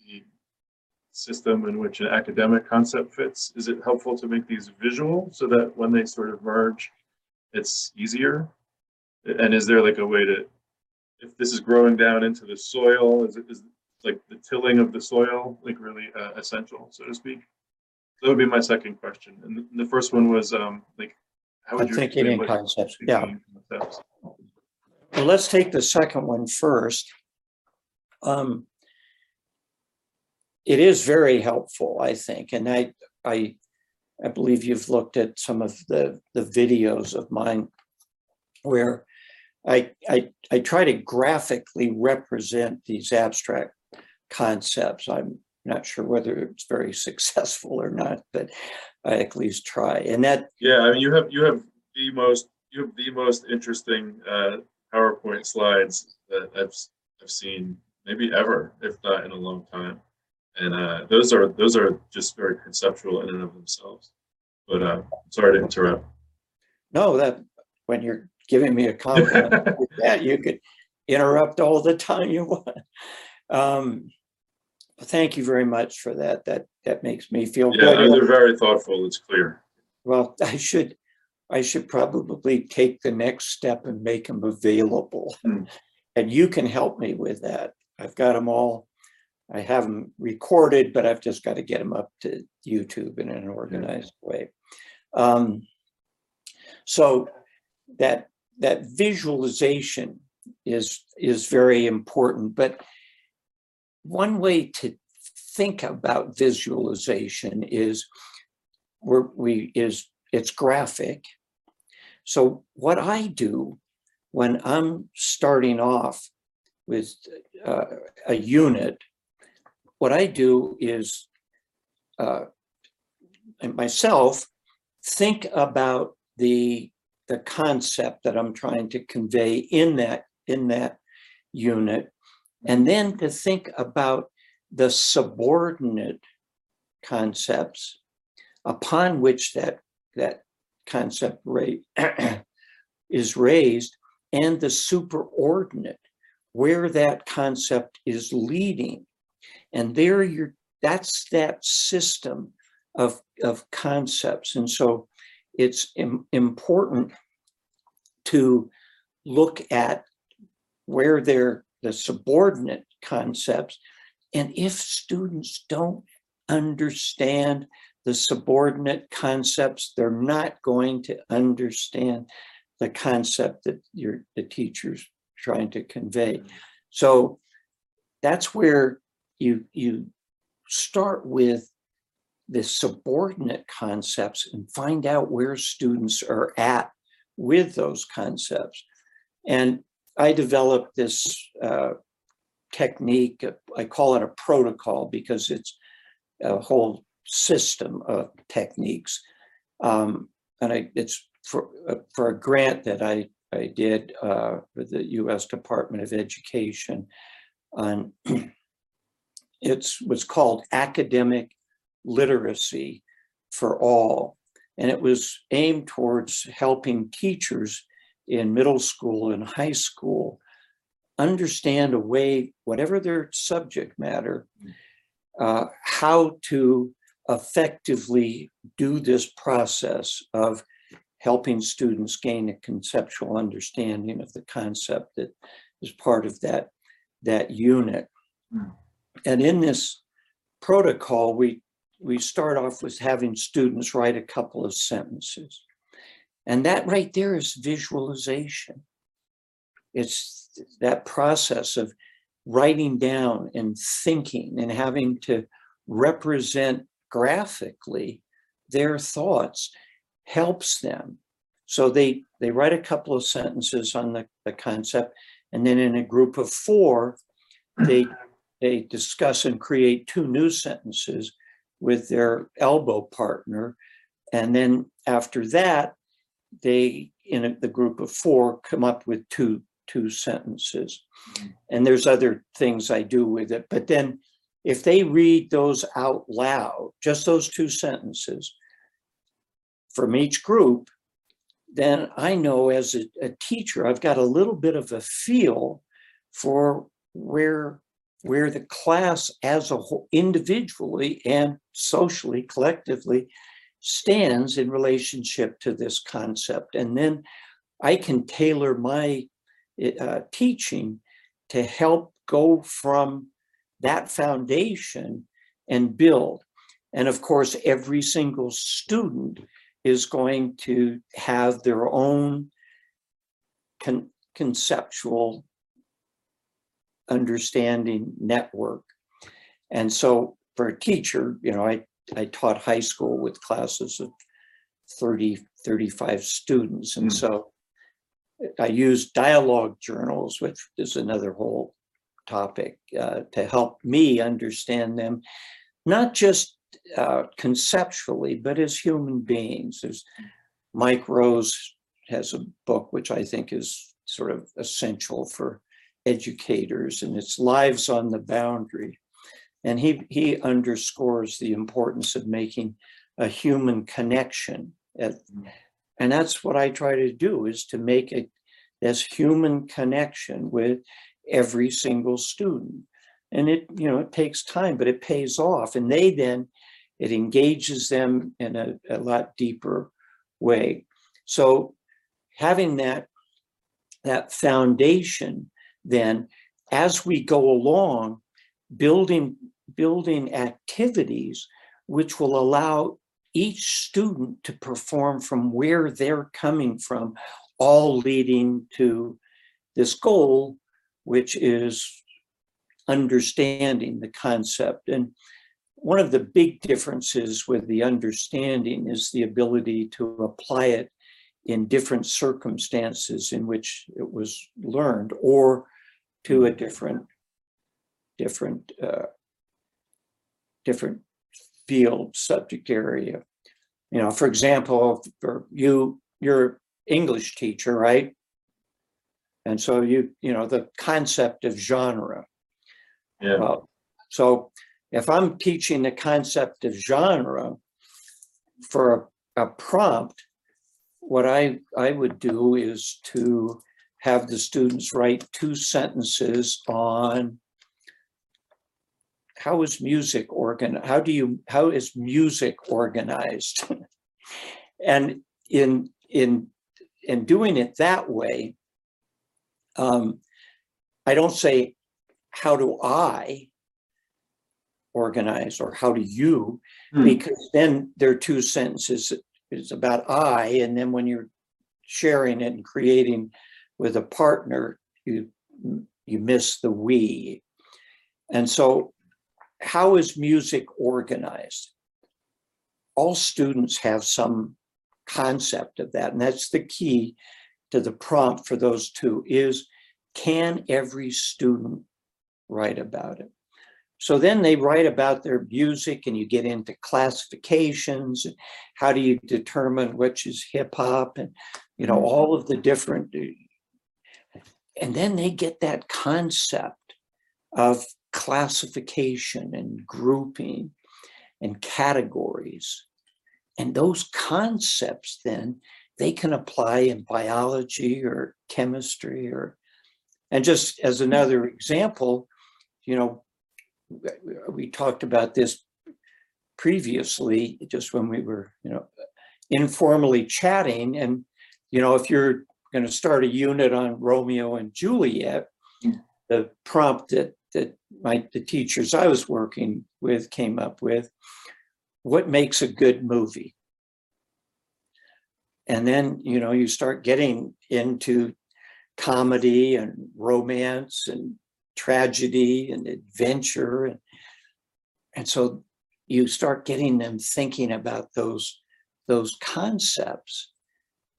Speaker 1: the system in which an academic concept fits? Is it helpful to make these visual so that when they sort of merge, it's easier? And is there like a way to, if this is growing down into the soil, is it, is like the tilling of the soil, like really uh, essential, so to speak? That would be my second question. And the- first one was, um, like, how would you?
Speaker 2: Thinking in concepts, yeah.
Speaker 1: concepts?
Speaker 2: Well, let's take the second one first. Um, It is very helpful, I think, and I, I, I believe you've looked at some of the, the videos of mine where I, I, I try to graphically represent these abstract concepts. I'm not sure whether it's very successful or not, but I at least try. And that,
Speaker 1: Yeah, I mean, you have, you have the most, you have the most interesting, uh, PowerPoint slides that I've, I've seen maybe ever, if not in a long time. And, uh, those are, those are just very conceptual in and of themselves. But, uh, sorry to interrupt.
Speaker 2: no, that, when you're giving me a compliment, like that, you could interrupt all the time you want. Um, Thank you very much for that. That, that makes me feel
Speaker 1: Yeah,
Speaker 2: good.
Speaker 1: they're very thoughtful, it's clear.
Speaker 2: Well, I should, I should probably take the next step and make them available.
Speaker 1: Hmm.
Speaker 2: And you can help me with that. I've got them all. I have them recorded, but I've just got to get them up to YouTube in an organized way. Um, so that, that visualization is, is very important, but one way to think about visualization is we're, we is it's graphic. So what I do when I'm starting off with uh, a unit, what I do is uh, myself think about the the concept that I'm trying to convey in that in that unit, and then to think about the subordinate concepts upon which that that concept is raised and the superordinate where that concept is leading and there you're that's that system of of concepts and so it's im- important to look at where they're the subordinate concepts and if students don't understand the subordinate concepts, they're not going to understand the concept that your the teacher's trying to convey. So that's where you you start with the subordinate concepts and find out where students are at with those concepts. And I developed this uh, technique. I call it a protocol because it's a whole system of techniques. Um, and I, it's for, uh, for a grant that I, I did uh, with the US Department of Education on, it's what's called academic literacy for all. And it was aimed towards helping teachers in middle school and high school understand a way, whatever their subject matter, uh, how to effectively do this process of helping students gain a conceptual understanding of the concept that is part of that, that unit.
Speaker 1: Hmm.
Speaker 2: And in this protocol, we, we start off with having students write a couple of sentences. And that right there is visualization. it's that process of writing down and thinking and having to represent graphically their thoughts helps them. So they they write a couple of sentences on the, the concept, and then in a group of four, they they discuss and create two new sentences with their elbow partner. And then after that, they in a, the group of four come up with two two sentences. And there's other things I do with it, but then if they read those out loud, just those two sentences from each group, then I know as a, a teacher, I've got a little bit of a feel for where where the class as a whole individually and socially collectively stands in relationship to this concept. And then i can tailor my uh, teaching to help go from that foundation and build. And of course every single student is going to have their own con- conceptual understanding network. And so for a teacher, you know, I, I taught high school with classes of 30, 35 students. And
Speaker 1: Mm.
Speaker 2: so I used dialogue journals, which is another whole topic, uh, to help me understand them, not just uh, conceptually, but as human beings. There's Mike Rose has a book which I think is sort of essential for educators, and it's Lives on the Boundary. And he he underscores the importance of making a human connection. At, and that's what I try to do is to make it this human connection with every single student. And it, you know, it takes time, but it pays off. And they then it engages them in a, a lot deeper way. So having that that foundation, then as we go along, building building activities which will allow each student to perform from where they're coming from, all leading to this goal, which is understanding the concept. And one of the big differences with the understanding is the ability to apply it in different circumstances in which it was learned or to a different different uh, different field subject area. You know for example for you you're english teacher right? And so you you know the concept of genre.
Speaker 1: Yeah.
Speaker 2: well, so if I'm teaching the concept of genre for a, a prompt, what I, I would do is to have the students write two sentences on how is music organ, how do you, how is music organized? and in, in, in doing it that way, um, I don't say, how do I organize or how do you?
Speaker 1: Hmm.
Speaker 2: Because then there are two sentences. It's about I, and then when you're sharing it and creating with a partner, you you miss the we. And so, how is music organized? All students have some concept of that, and that's the key to the prompt for those two is can every student write about it? So then they write about their music and you get into classifications. and How do you determine which is hip hop and, you know, all of the different. uh, And then they get that concept of classification and grouping and categories. And those concepts then they can apply in biology or chemistry or, and just as another example, you know, we talked about this previously, just when we were, you know, informally chatting. And, you know, if you're going to start a unit on Romeo and Juliet, the prompt that that my the teachers I was working with came up with, what makes a good movie? And then, you know, you start getting into comedy and romance and tragedy and adventure and and so you start getting them thinking about those those concepts.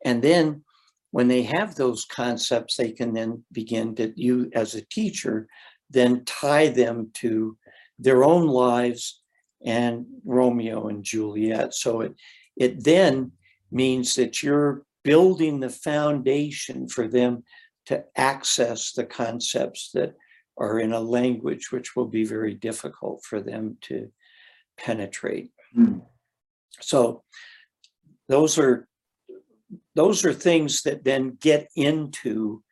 Speaker 2: And then when they have those concepts they can then begin to you as a teacher then tie them to their own lives and romeo and juliet. So it it then means that you're building the foundation for them to access the concepts that are in a language which will be very difficult for them to penetrate.
Speaker 1: Hmm.
Speaker 2: So those are those are things that then get into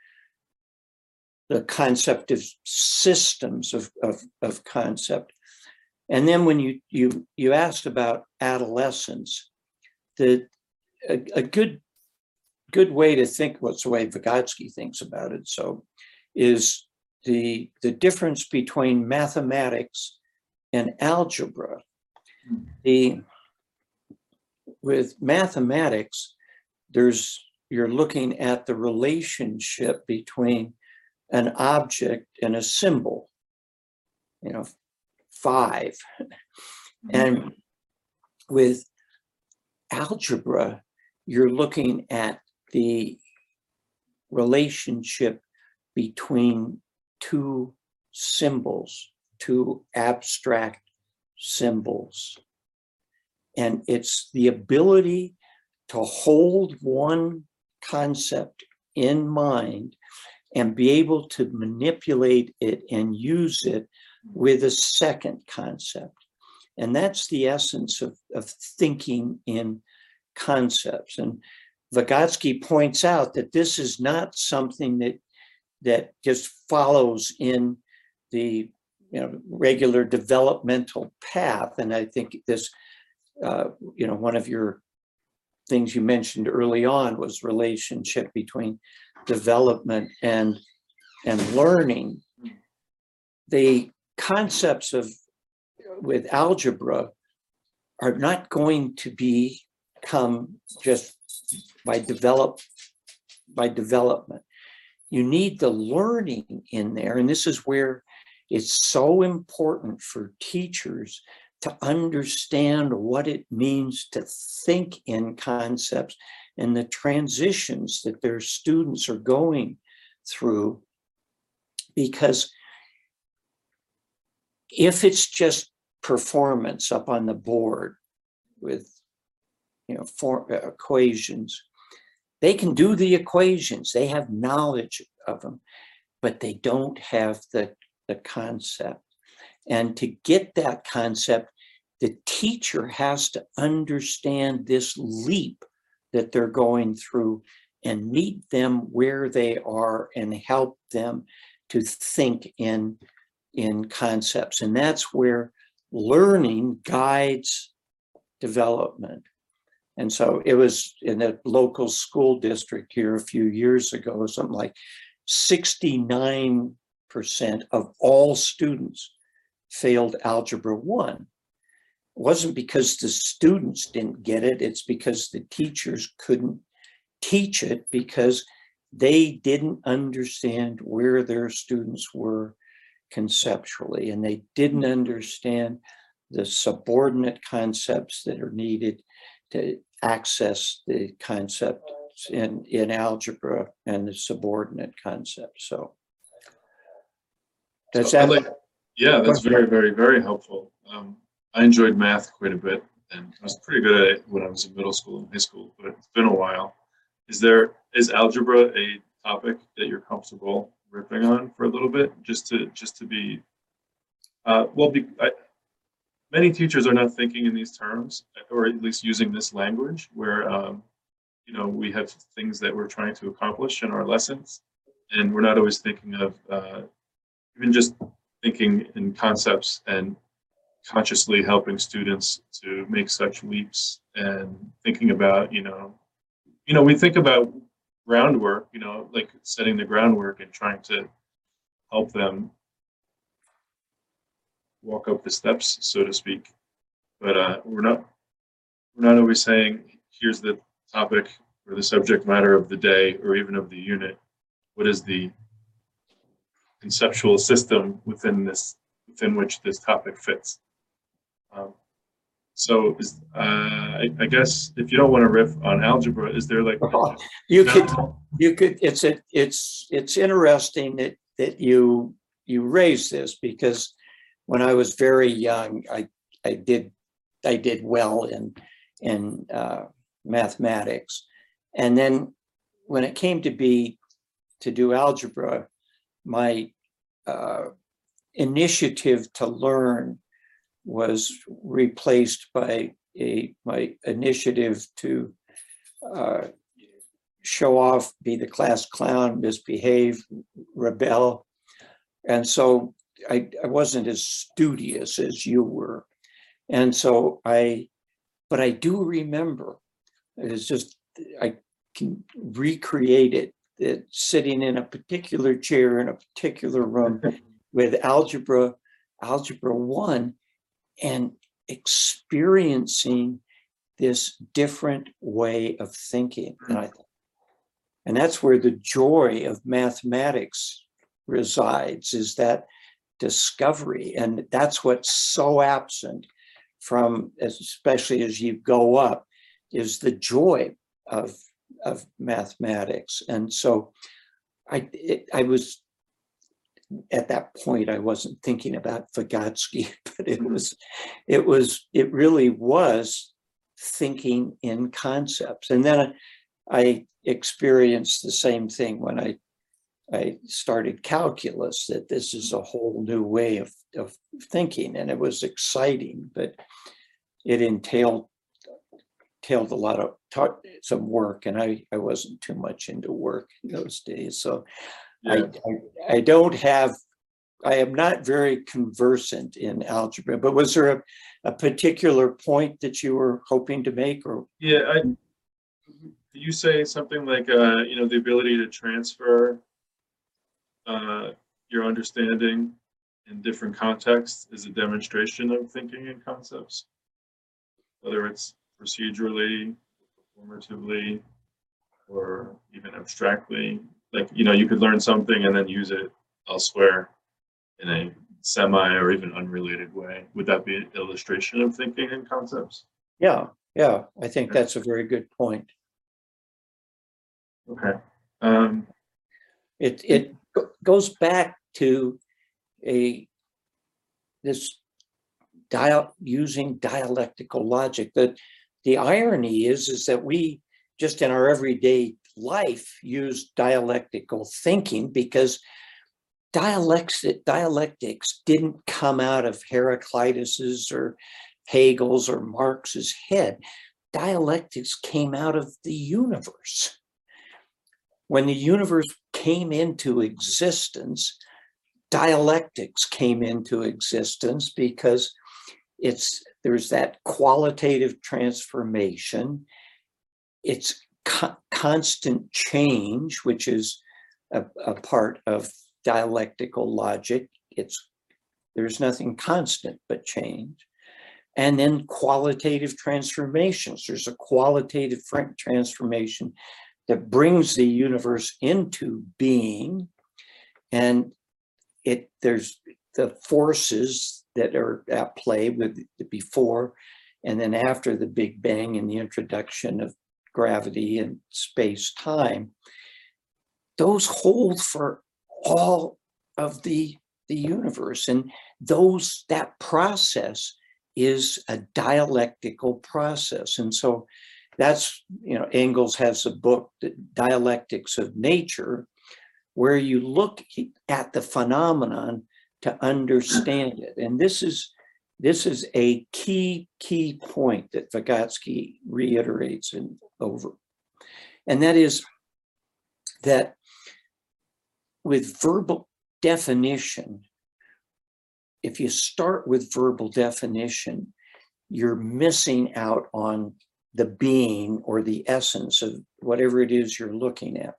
Speaker 2: the concept of systems of, of, of concept. And then when you you you asked about adolescence, the a, a good good way to think what's the way Vygotsky thinks about it. So is the the difference between mathematics and algebra. The with mathematics, there's you're looking at the relationship between an object and a symbol. You know, five. Mm-hmm. And with algebra, you're looking at the relationship between two symbols, two abstract symbols. And it's the ability to hold one concept in mind and be able to manipulate it and use it with a second concept. And that's the essence of, of thinking in concepts. And Vygotsky points out that this is not something that that just follows in the you know regular developmental path. And I think this, uh, you know, one of your things you mentioned early on was relationship between development and and learning. The concepts of with algebra are not going to be come just by develop by development you need the learning in there and this is where it's so important for teachers to understand what it means to think in concepts and the transitions that their students are going through. Because if it's just performance up on the board with you know for uh, equations they can do the equations. They have knowledge of them but they don't have the the concept. And to get that concept the teacher has to understand this leap that they're going through and meet them where they are and help them to think in in concepts. And that's where learning guides development and so it was in a local school district here a few years ago, something like 69% of all students failed Algebra 1. It wasn't because the students didn't get it, it's because the teachers couldn't teach it because they didn't understand where their students were conceptually and they didn't hmm. understand the subordinate concepts that are needed to access the concept in, in algebra and the subordinate concept. So does
Speaker 1: So I
Speaker 2: that,
Speaker 1: like- Yeah, that's very, very, very helpful. Um, I enjoyed math quite a bit and I was pretty good at it when I was in middle school and high school, but it's been a while. Is there, is algebra a topic that you're comfortable ripping on for a little bit, just to, just to be, uh, well, be, I, many teachers are not thinking in these terms, or at least using this language where, um, you know, we have things that we're trying to accomplish in our lessons. And we're not always thinking of, uh, even just thinking in concepts and consciously helping students to make such leaps and thinking about, you know, you know, we think about groundwork, you know, like setting the groundwork and trying to help them walk up the steps, so to speak. But uh, we're not we're not always saying here's the topic or the subject matter of the day or even of the unit. what is the conceptual system within this, within which this topic fits. Um, So is, uh, I, I guess if you don't want to riff on algebra, is there like?
Speaker 2: You could, you could, it's, a it's, it's interesting that, that you, you raise this because when I was very young, I, I did, I did well in, in uh, mathematics. And then when it came to be, to do algebra, my uh, initiative to learn was replaced by a, my initiative to uh, show off, be the class clown, misbehave, rebel. And so I, I wasn't as studious as you were. And so I, but I do remember, it's just, I can recreate it, that sitting in a particular chair in a particular room with algebra, algebra one, and experiencing this different way of thinking. And I, and that's where the joy of mathematics resides, is that discovery. And that's what's so absent from, especially as you go up, is the joy of, of mathematics. And so I, it, I was, at that point, I wasn't thinking about Vygotsky, but it was, it was, it really was thinking in concepts. And then I experienced the same thing when I I started calculus that this is a whole new way of, of thinking and it was exciting, but it entailed entailed a lot of some work and I, I wasn't too much into work in those days. So I, I, I don't have, I am not very conversant in algebra, but was there a, a particular point that you were hoping to make or?
Speaker 1: yeah, I, you say something like, uh, you know, the ability to transfer uh, your understanding in different contexts is a demonstration of thinking and concepts. Whether it's procedurally, performatively, or even abstractly, like, you know, you could learn something and then use it elsewhere in a semi or even unrelated way. Would that be an illustration of thinking and concepts?
Speaker 2: Yeah, yeah, I think that's a very good point.
Speaker 1: Okay. Um,
Speaker 2: It, it goes back to a, this dial, using dialectical logic. That the irony is, is that we just in our everyday life use dialectical thinking because dialects, dialectics didn't come out of Heraclitus's or Hegel's or Marx's head. Dialectics came out of the universe when the universe came into existence, dialectics came into existence because it's there's that qualitative transformation. It's co- constant change, which is a, a part of dialectical logic. It's there's nothing constant but change. And then qualitative transformations. There's a qualitative transformation that brings the universe into being. And it there's the forces that are at play with the before and then after the big bang and the introduction of gravity and space time those hold for all of the the universe and those that process is a dialectical process. And so that's you know engels has a book dialectics of nature where you look at the phenomenon to understand it. And this is this is a key key point that vygotsky reiterates and over. And that is that with verbal definition if you start with verbal definition you're missing out on the being or the essence of whatever it is you're looking at.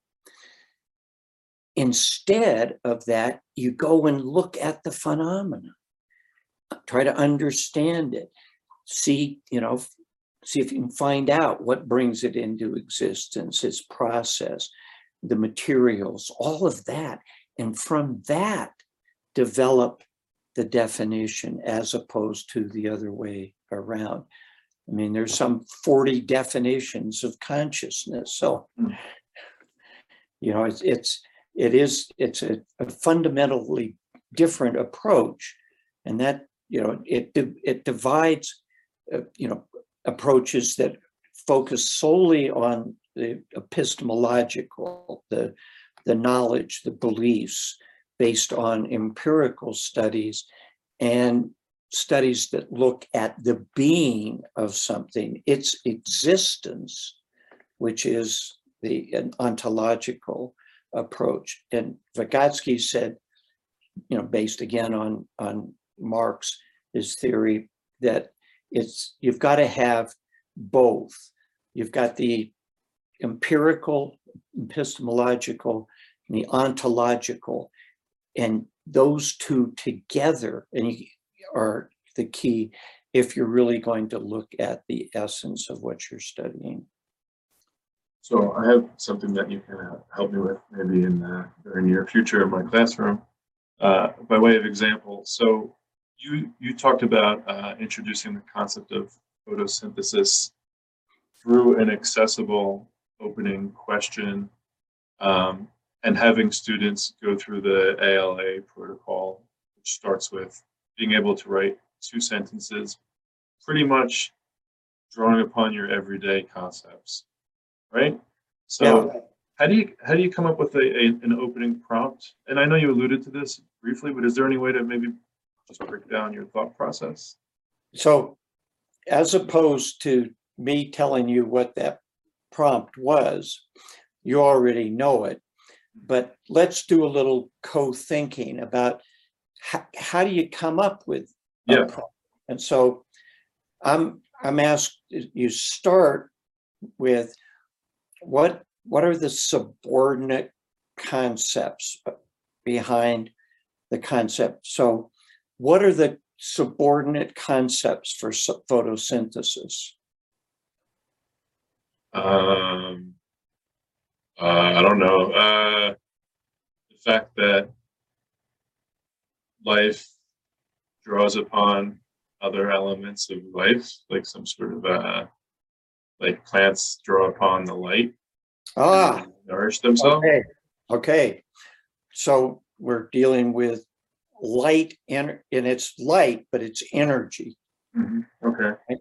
Speaker 2: Instead of that, you go and look at the phenomena, try to understand it, see, you know, see if you can find out what brings it into existence, its process, the materials, all of that. And from that, develop the definition as opposed to the other way around. I mean, there's some 40 definitions of consciousness. So,
Speaker 1: Mm.
Speaker 2: you know, it's, it's, it is, it's a, a fundamentally different approach. And that, you know, it, it divides, uh, you know, approaches that focus solely on the epistemological, the, the knowledge, the beliefs based on empirical studies and studies that look at the being of something, its existence, which is the an ontological approach. And Vygotsky said, you know, based again on, on Marx, his theory that it's, you've got to have both. You've got the empirical, epistemological, and the ontological, and those two together and you- are the key if you're really going to look at the essence of what you're studying.
Speaker 1: So I have something that you can uh, help me with maybe in the very near future in my classroom. Uh, by way of example, so you you talked about uh, introducing the concept of photosynthesis through an accessible opening question um, and having students go through the ALA protocol, which starts with being able to write two sentences, pretty much drawing upon your everyday concepts, right? So how do you how do you come up with a, a an opening prompt? And I know you alluded to this briefly, but is there any way to maybe just break down your thought process?
Speaker 2: So as opposed to me telling you what that prompt was, you already know it. Mm-hmm. But let's do a little co-thinking about how, how do you come up with
Speaker 1: Yeah.
Speaker 2: And so I'm I'm asked you start with what what are the subordinate concepts behind the concept? So what are the subordinate concepts for photosynthesis?
Speaker 1: Um, uh, I don't know. Uh, the fact that life draws upon other elements of life, like some sort of uh, like plants draw upon the light,
Speaker 2: Ah,
Speaker 1: nourish themselves.
Speaker 2: okay, okay. So we're dealing with light and, and it's light, but it's energy.
Speaker 1: Mhm. Okay.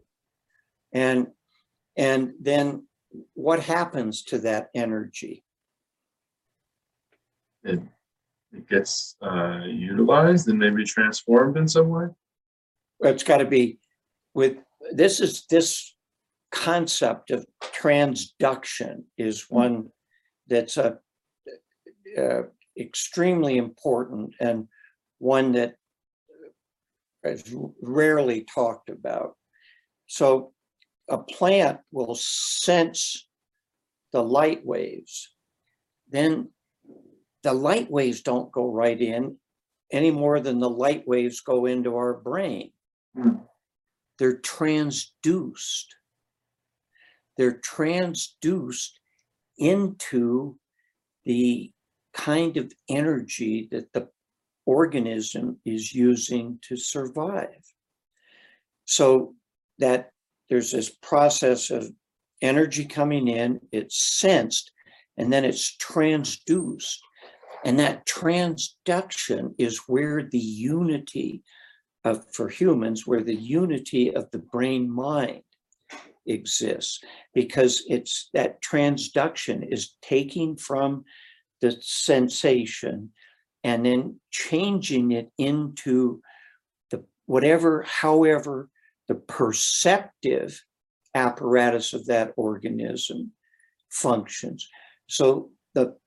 Speaker 2: And, and then what happens to that energy?
Speaker 1: It it gets uh, utilized and maybe transformed in some way.
Speaker 2: It's got to be with, this is, this concept of transduction is one that's a uh, extremely important and one that is rarely talked about. So a plant will sense the light waves. Then the light waves don't go right in any more than the light waves go into our brain.
Speaker 1: Hmm.
Speaker 2: They're transduced. They're transduced into the kind of energy that the organism is using to survive. So that there's this process of energy coming in, it's sensed, and then it's transduced. And that transduction is where the unity of, for humans, where the unity of the brain mind exists, because it's that transduction is taking from the sensation and then changing it into the whatever, however, the perceptive apparatus of that organism functions. So the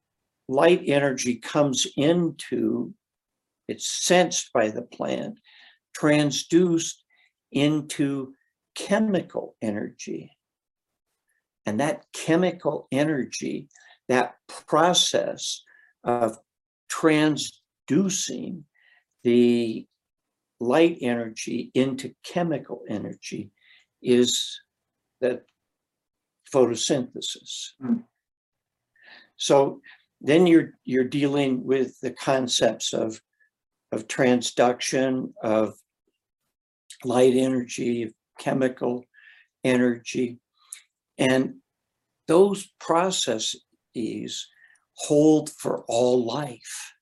Speaker 2: light energy comes into, it's sensed by the plant, transduced into chemical energy. And that chemical energy, that process of transducing the light energy into chemical energy is that photosynthesis.
Speaker 1: Mm.
Speaker 2: So then you're, you're dealing with the concepts of, of transduction, of light energy, of chemical energy. And those processes hold for all life.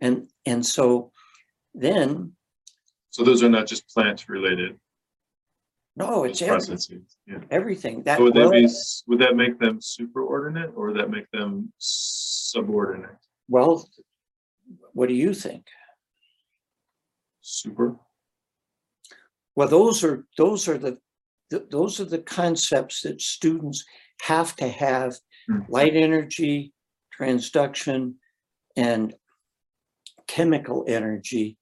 Speaker 2: And, and so then,
Speaker 1: So those are not just plant related
Speaker 2: no, it's every-
Speaker 1: processes. Yeah.
Speaker 2: everything. That,
Speaker 1: So would that be, s- would that make them superordinate or would that make them subordinate?
Speaker 2: well, what do you think?
Speaker 1: Super?
Speaker 2: Well, those are, those are the, th- those are the concepts that students have to have.
Speaker 1: Hmm.
Speaker 2: Light energy, transduction, and chemical energy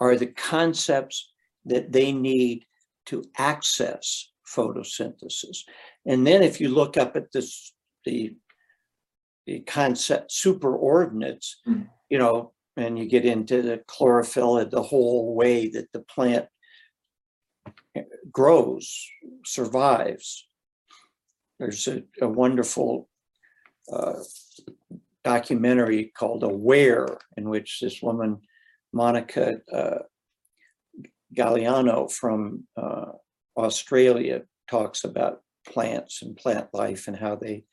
Speaker 2: are the concepts that they need to access photosynthesis. And then if you look up at this, the, the concept superordinates,
Speaker 1: Hmm.
Speaker 2: you know, and you get into the chlorophyll, and the whole way that the plant grows, survives. There's a, a wonderful uh, documentary called Aware, in which this woman, Monica uh, Gagliano from uh, Australia, talks about plants and plant life and how they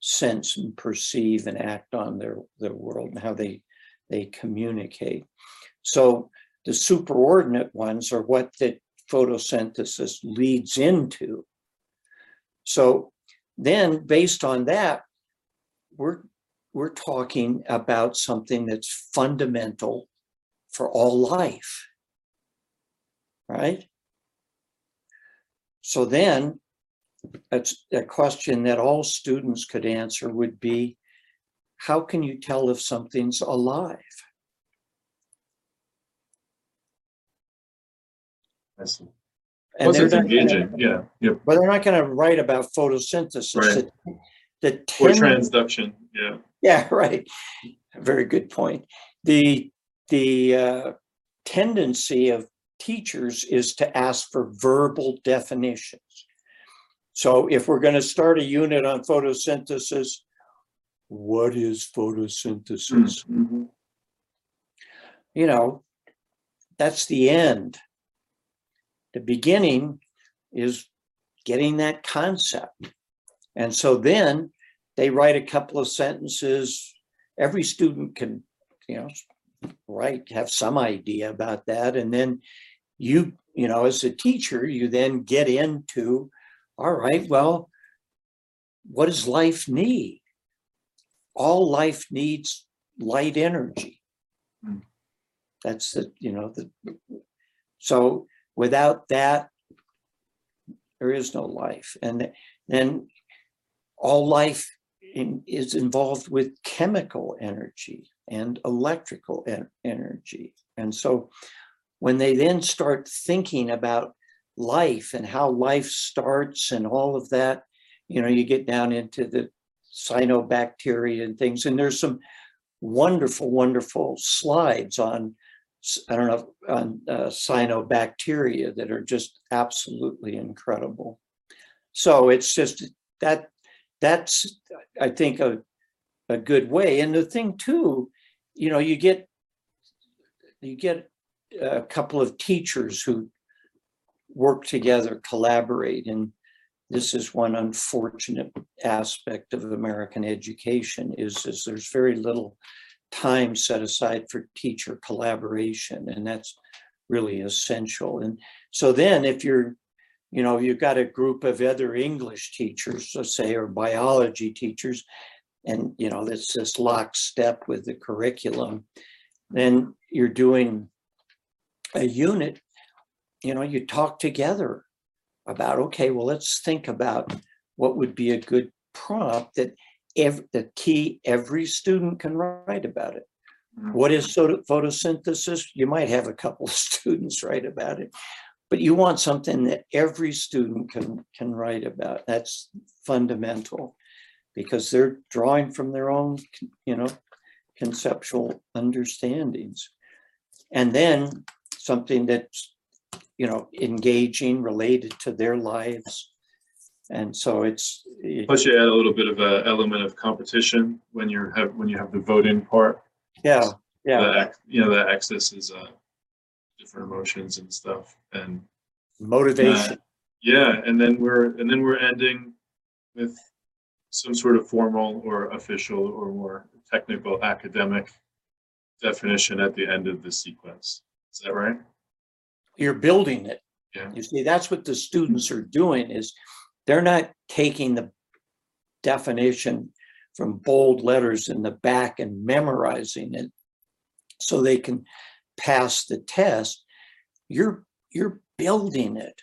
Speaker 2: sense and perceive and act on their, their world and how they, they communicate. So the superordinate ones are what the photosynthesis leads into. So then based on that, we're, we're talking about something that's fundamental for all life. Right? So then, that's a question that all students could answer would be, how can you tell if something's alive?
Speaker 1: I see.
Speaker 2: And
Speaker 1: Plus
Speaker 2: they're
Speaker 1: it's
Speaker 2: not gonna-
Speaker 1: engaging, yeah, yep.
Speaker 2: But they're not gonna write about photosynthesis.
Speaker 1: Right.
Speaker 2: The- The
Speaker 1: Or
Speaker 2: ten-
Speaker 1: transduction, yeah.
Speaker 2: Yeah, right. Very good point. The, the uh, tendency of teachers is to ask for verbal definitions. So if we're going to start a unit on photosynthesis, what is photosynthesis?
Speaker 1: Mhm.
Speaker 2: You know, that's the end. The beginning is getting that concept. And so then they write a couple of sentences. Every student can, you know, write, have some idea about that. And then you, you know, as a teacher, you then get into, all right, well, what does life need? All life needs light energy.
Speaker 1: Hmm.
Speaker 2: That's the, you know, the, so without that, there is no life. And then all life in, is involved with chemical energy and electrical en- energy. And so when they then start thinking about life and how life starts and all of that, you know, you get down into the cyanobacteria and things, and there's some wonderful, wonderful slides on, I don't know, on uh, cyanobacteria that are just absolutely incredible. So it's just that, that's, I think, a, a good way. And the thing too, you know, you get, you get a couple of teachers who work together, collaborate, and this is one unfortunate aspect of American education is, is there's very little time set aside for teacher collaboration, and that's really essential. And so then if you're, you know, you've got a group of other English teachers, let's say, or biology teachers, and, you know, that's just lockstep with the curriculum, then you're doing a unit, you know, you talk together about, okay, well, let's think about what would be a good prompt that every, the key, every student can write about it.
Speaker 1: Mhm.
Speaker 2: What is photosynthesis? You might have a couple of students write about it, but you want something that every student can, can write about. That's fundamental because they're drawing from their own, you know, conceptual understandings. And then something that's, you know, engaging, related to their lives. And so it's, it-
Speaker 1: Plus, you add a little bit of a element of competition when you're have when you have the voting part.
Speaker 2: yeah, yeah,
Speaker 1: The you know that accesses uh, different emotions and stuff, and
Speaker 2: motivation.
Speaker 1: yeah, and then we're and then we're ending with some sort of formal or official or more technical academic definition at the end of the sequence. Is that right?
Speaker 2: You're building it.
Speaker 1: Yeah.
Speaker 2: You see, that's what the students are doing is they're not taking the definition from bold letters in the back and memorizing it so they can pass the test. You're you're building it.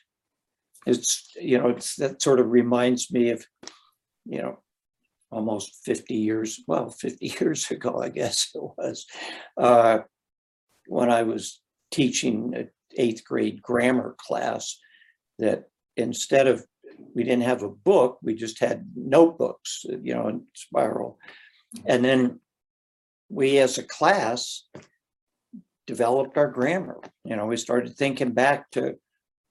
Speaker 2: It's you know, it's that sort of reminds me of, you know, almost 50 years, well, 50 years ago, I guess it was, uh, when I was teaching a eighth grade grammar class, that instead of, we didn't have a book, we just had notebooks, you know, in spiral. And then we as a class developed our grammar. You know, we started thinking back to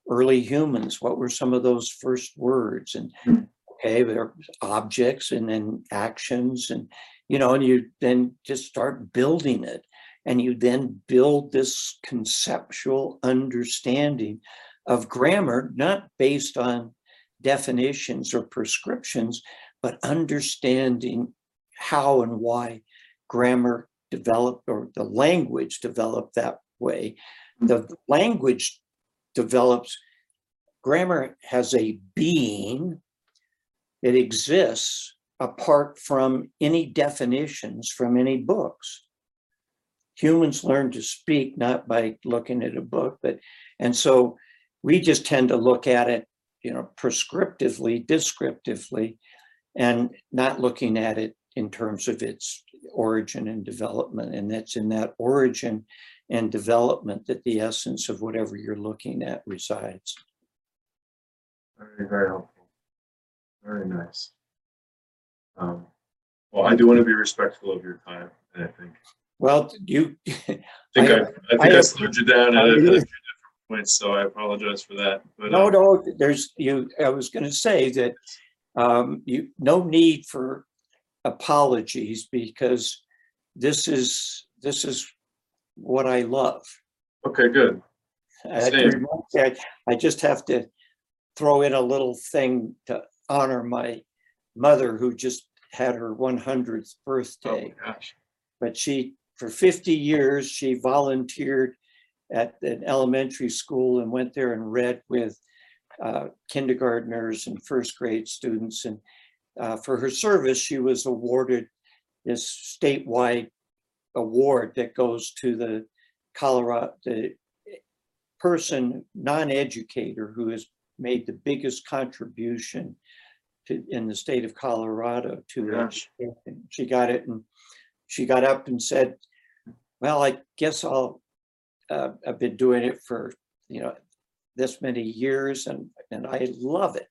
Speaker 2: early humans. What were some of those first words? And
Speaker 1: Hmm.
Speaker 2: Okay, there are objects and then actions and you know, and you then just start building it. And you then build this conceptual understanding of grammar, not based on definitions or prescriptions, but understanding how and why grammar developed or the language developed that way. The language develops, grammar has a being, it exists apart from any definitions from any books. Humans learn to speak not by looking at a book, but, and so we just tend to look at it, you know, prescriptively, descriptively, and not looking at it in terms of its origin and development. And that's in that origin and development that the essence of whatever you're looking at resides.
Speaker 1: Very, very helpful. Very nice. Um, well, I do want to be respectful of your time, and I think
Speaker 2: Well, you,
Speaker 1: I think I,
Speaker 2: I-
Speaker 1: think
Speaker 2: I
Speaker 1: I, slowed you down at a, at a few different points, so I apologize for that. But
Speaker 2: no,
Speaker 1: uh,
Speaker 2: no, there's, you, I was gonna say that um, you, no need for apologies because this is, this is what I love.
Speaker 1: okay, good.
Speaker 2: I have to
Speaker 1: Same.
Speaker 2: remind I I just have to throw in a little thing to honor my mother who just had her one hundredth
Speaker 1: Oh
Speaker 2: birthday.
Speaker 1: my gosh.
Speaker 2: But she, for fifty years, she volunteered at an elementary school and went there and read with uh, kindergartners and first grade students. And uh, for her service, she was awarded this statewide award that goes to the Colorado, the person, non-educator who has made the biggest contribution to, in the state of Colorado to education. She got it and she got up and said, well, I guess I'll, uh, I've been doing it for, you know, this many years and, and I love it.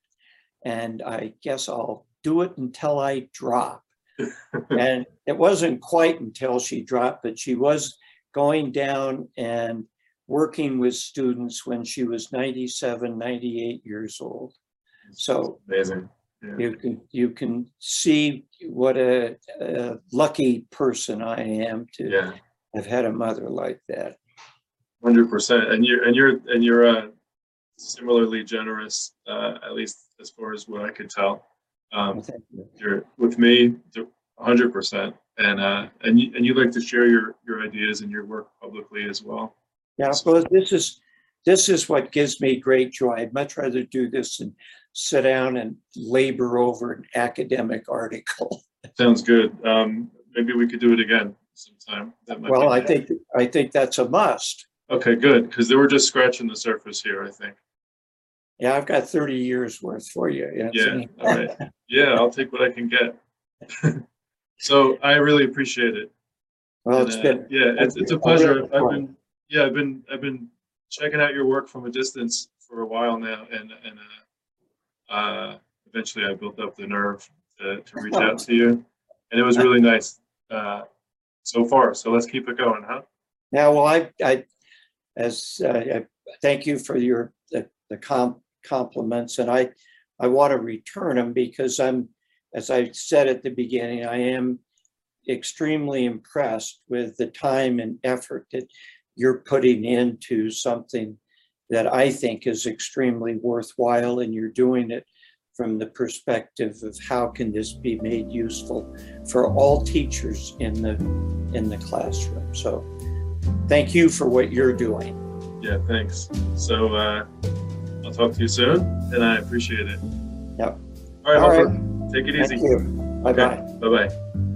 Speaker 2: And I guess I'll do it until I drop. And it wasn't quite until she dropped, but she was going down and working with students when she was 97, 98 years old. So
Speaker 1: Amazing. Yeah.
Speaker 2: you can, you can see what a, a lucky person I am to
Speaker 1: Yeah.
Speaker 2: have had a mother like that.
Speaker 1: Hundred percent, and you're and you're and you're uh, similarly generous, uh, at least as far as what I could tell. Um,
Speaker 2: you.
Speaker 1: you're with me, hundred percent, and uh, and you and you like to share your your ideas and your work publicly as well.
Speaker 2: Yeah, well, this is, this is what gives me great joy. I'd much rather do this than sit down and labor over an academic article.
Speaker 1: Sounds good. Um, maybe we could do it again sometime. That might
Speaker 2: Well, I think, I think that's a must.
Speaker 1: Okay, good, because they were just scratching the surface here. I think.
Speaker 2: Yeah, I've got thirty years worth for you.
Speaker 1: Yeah. All right. Yeah, I'll take what I can get. so I really appreciate it.
Speaker 2: Well,
Speaker 1: And,
Speaker 2: it's
Speaker 1: uh,
Speaker 2: been,
Speaker 1: yeah, it's, it's a pleasure. I've been yeah, I've been I've been checking out your work from a distance for a while now, and and uh, uh, eventually I built up the nerve to, to reach out to you, and it was really nice uh, so far. So let's keep it going, huh?
Speaker 2: Yeah, well, I, I, as, uh, I thank you for your, the, the com, compliments and I, I want to return them because I'm, as I said at the beginning, I am extremely impressed with the time and effort that you're putting into something that I think is extremely worthwhile and you're doing it from the perspective of how can this be made useful for all teachers in the, in the classroom. So thank you for what you're doing.
Speaker 1: Yeah, thanks. So uh, I'll talk to you soon, and I appreciate it.
Speaker 2: Yep.
Speaker 1: All right,
Speaker 2: All
Speaker 1: Hopper, take it
Speaker 2: Thank
Speaker 1: easy.
Speaker 2: you. Bye-bye.
Speaker 1: Bye bye.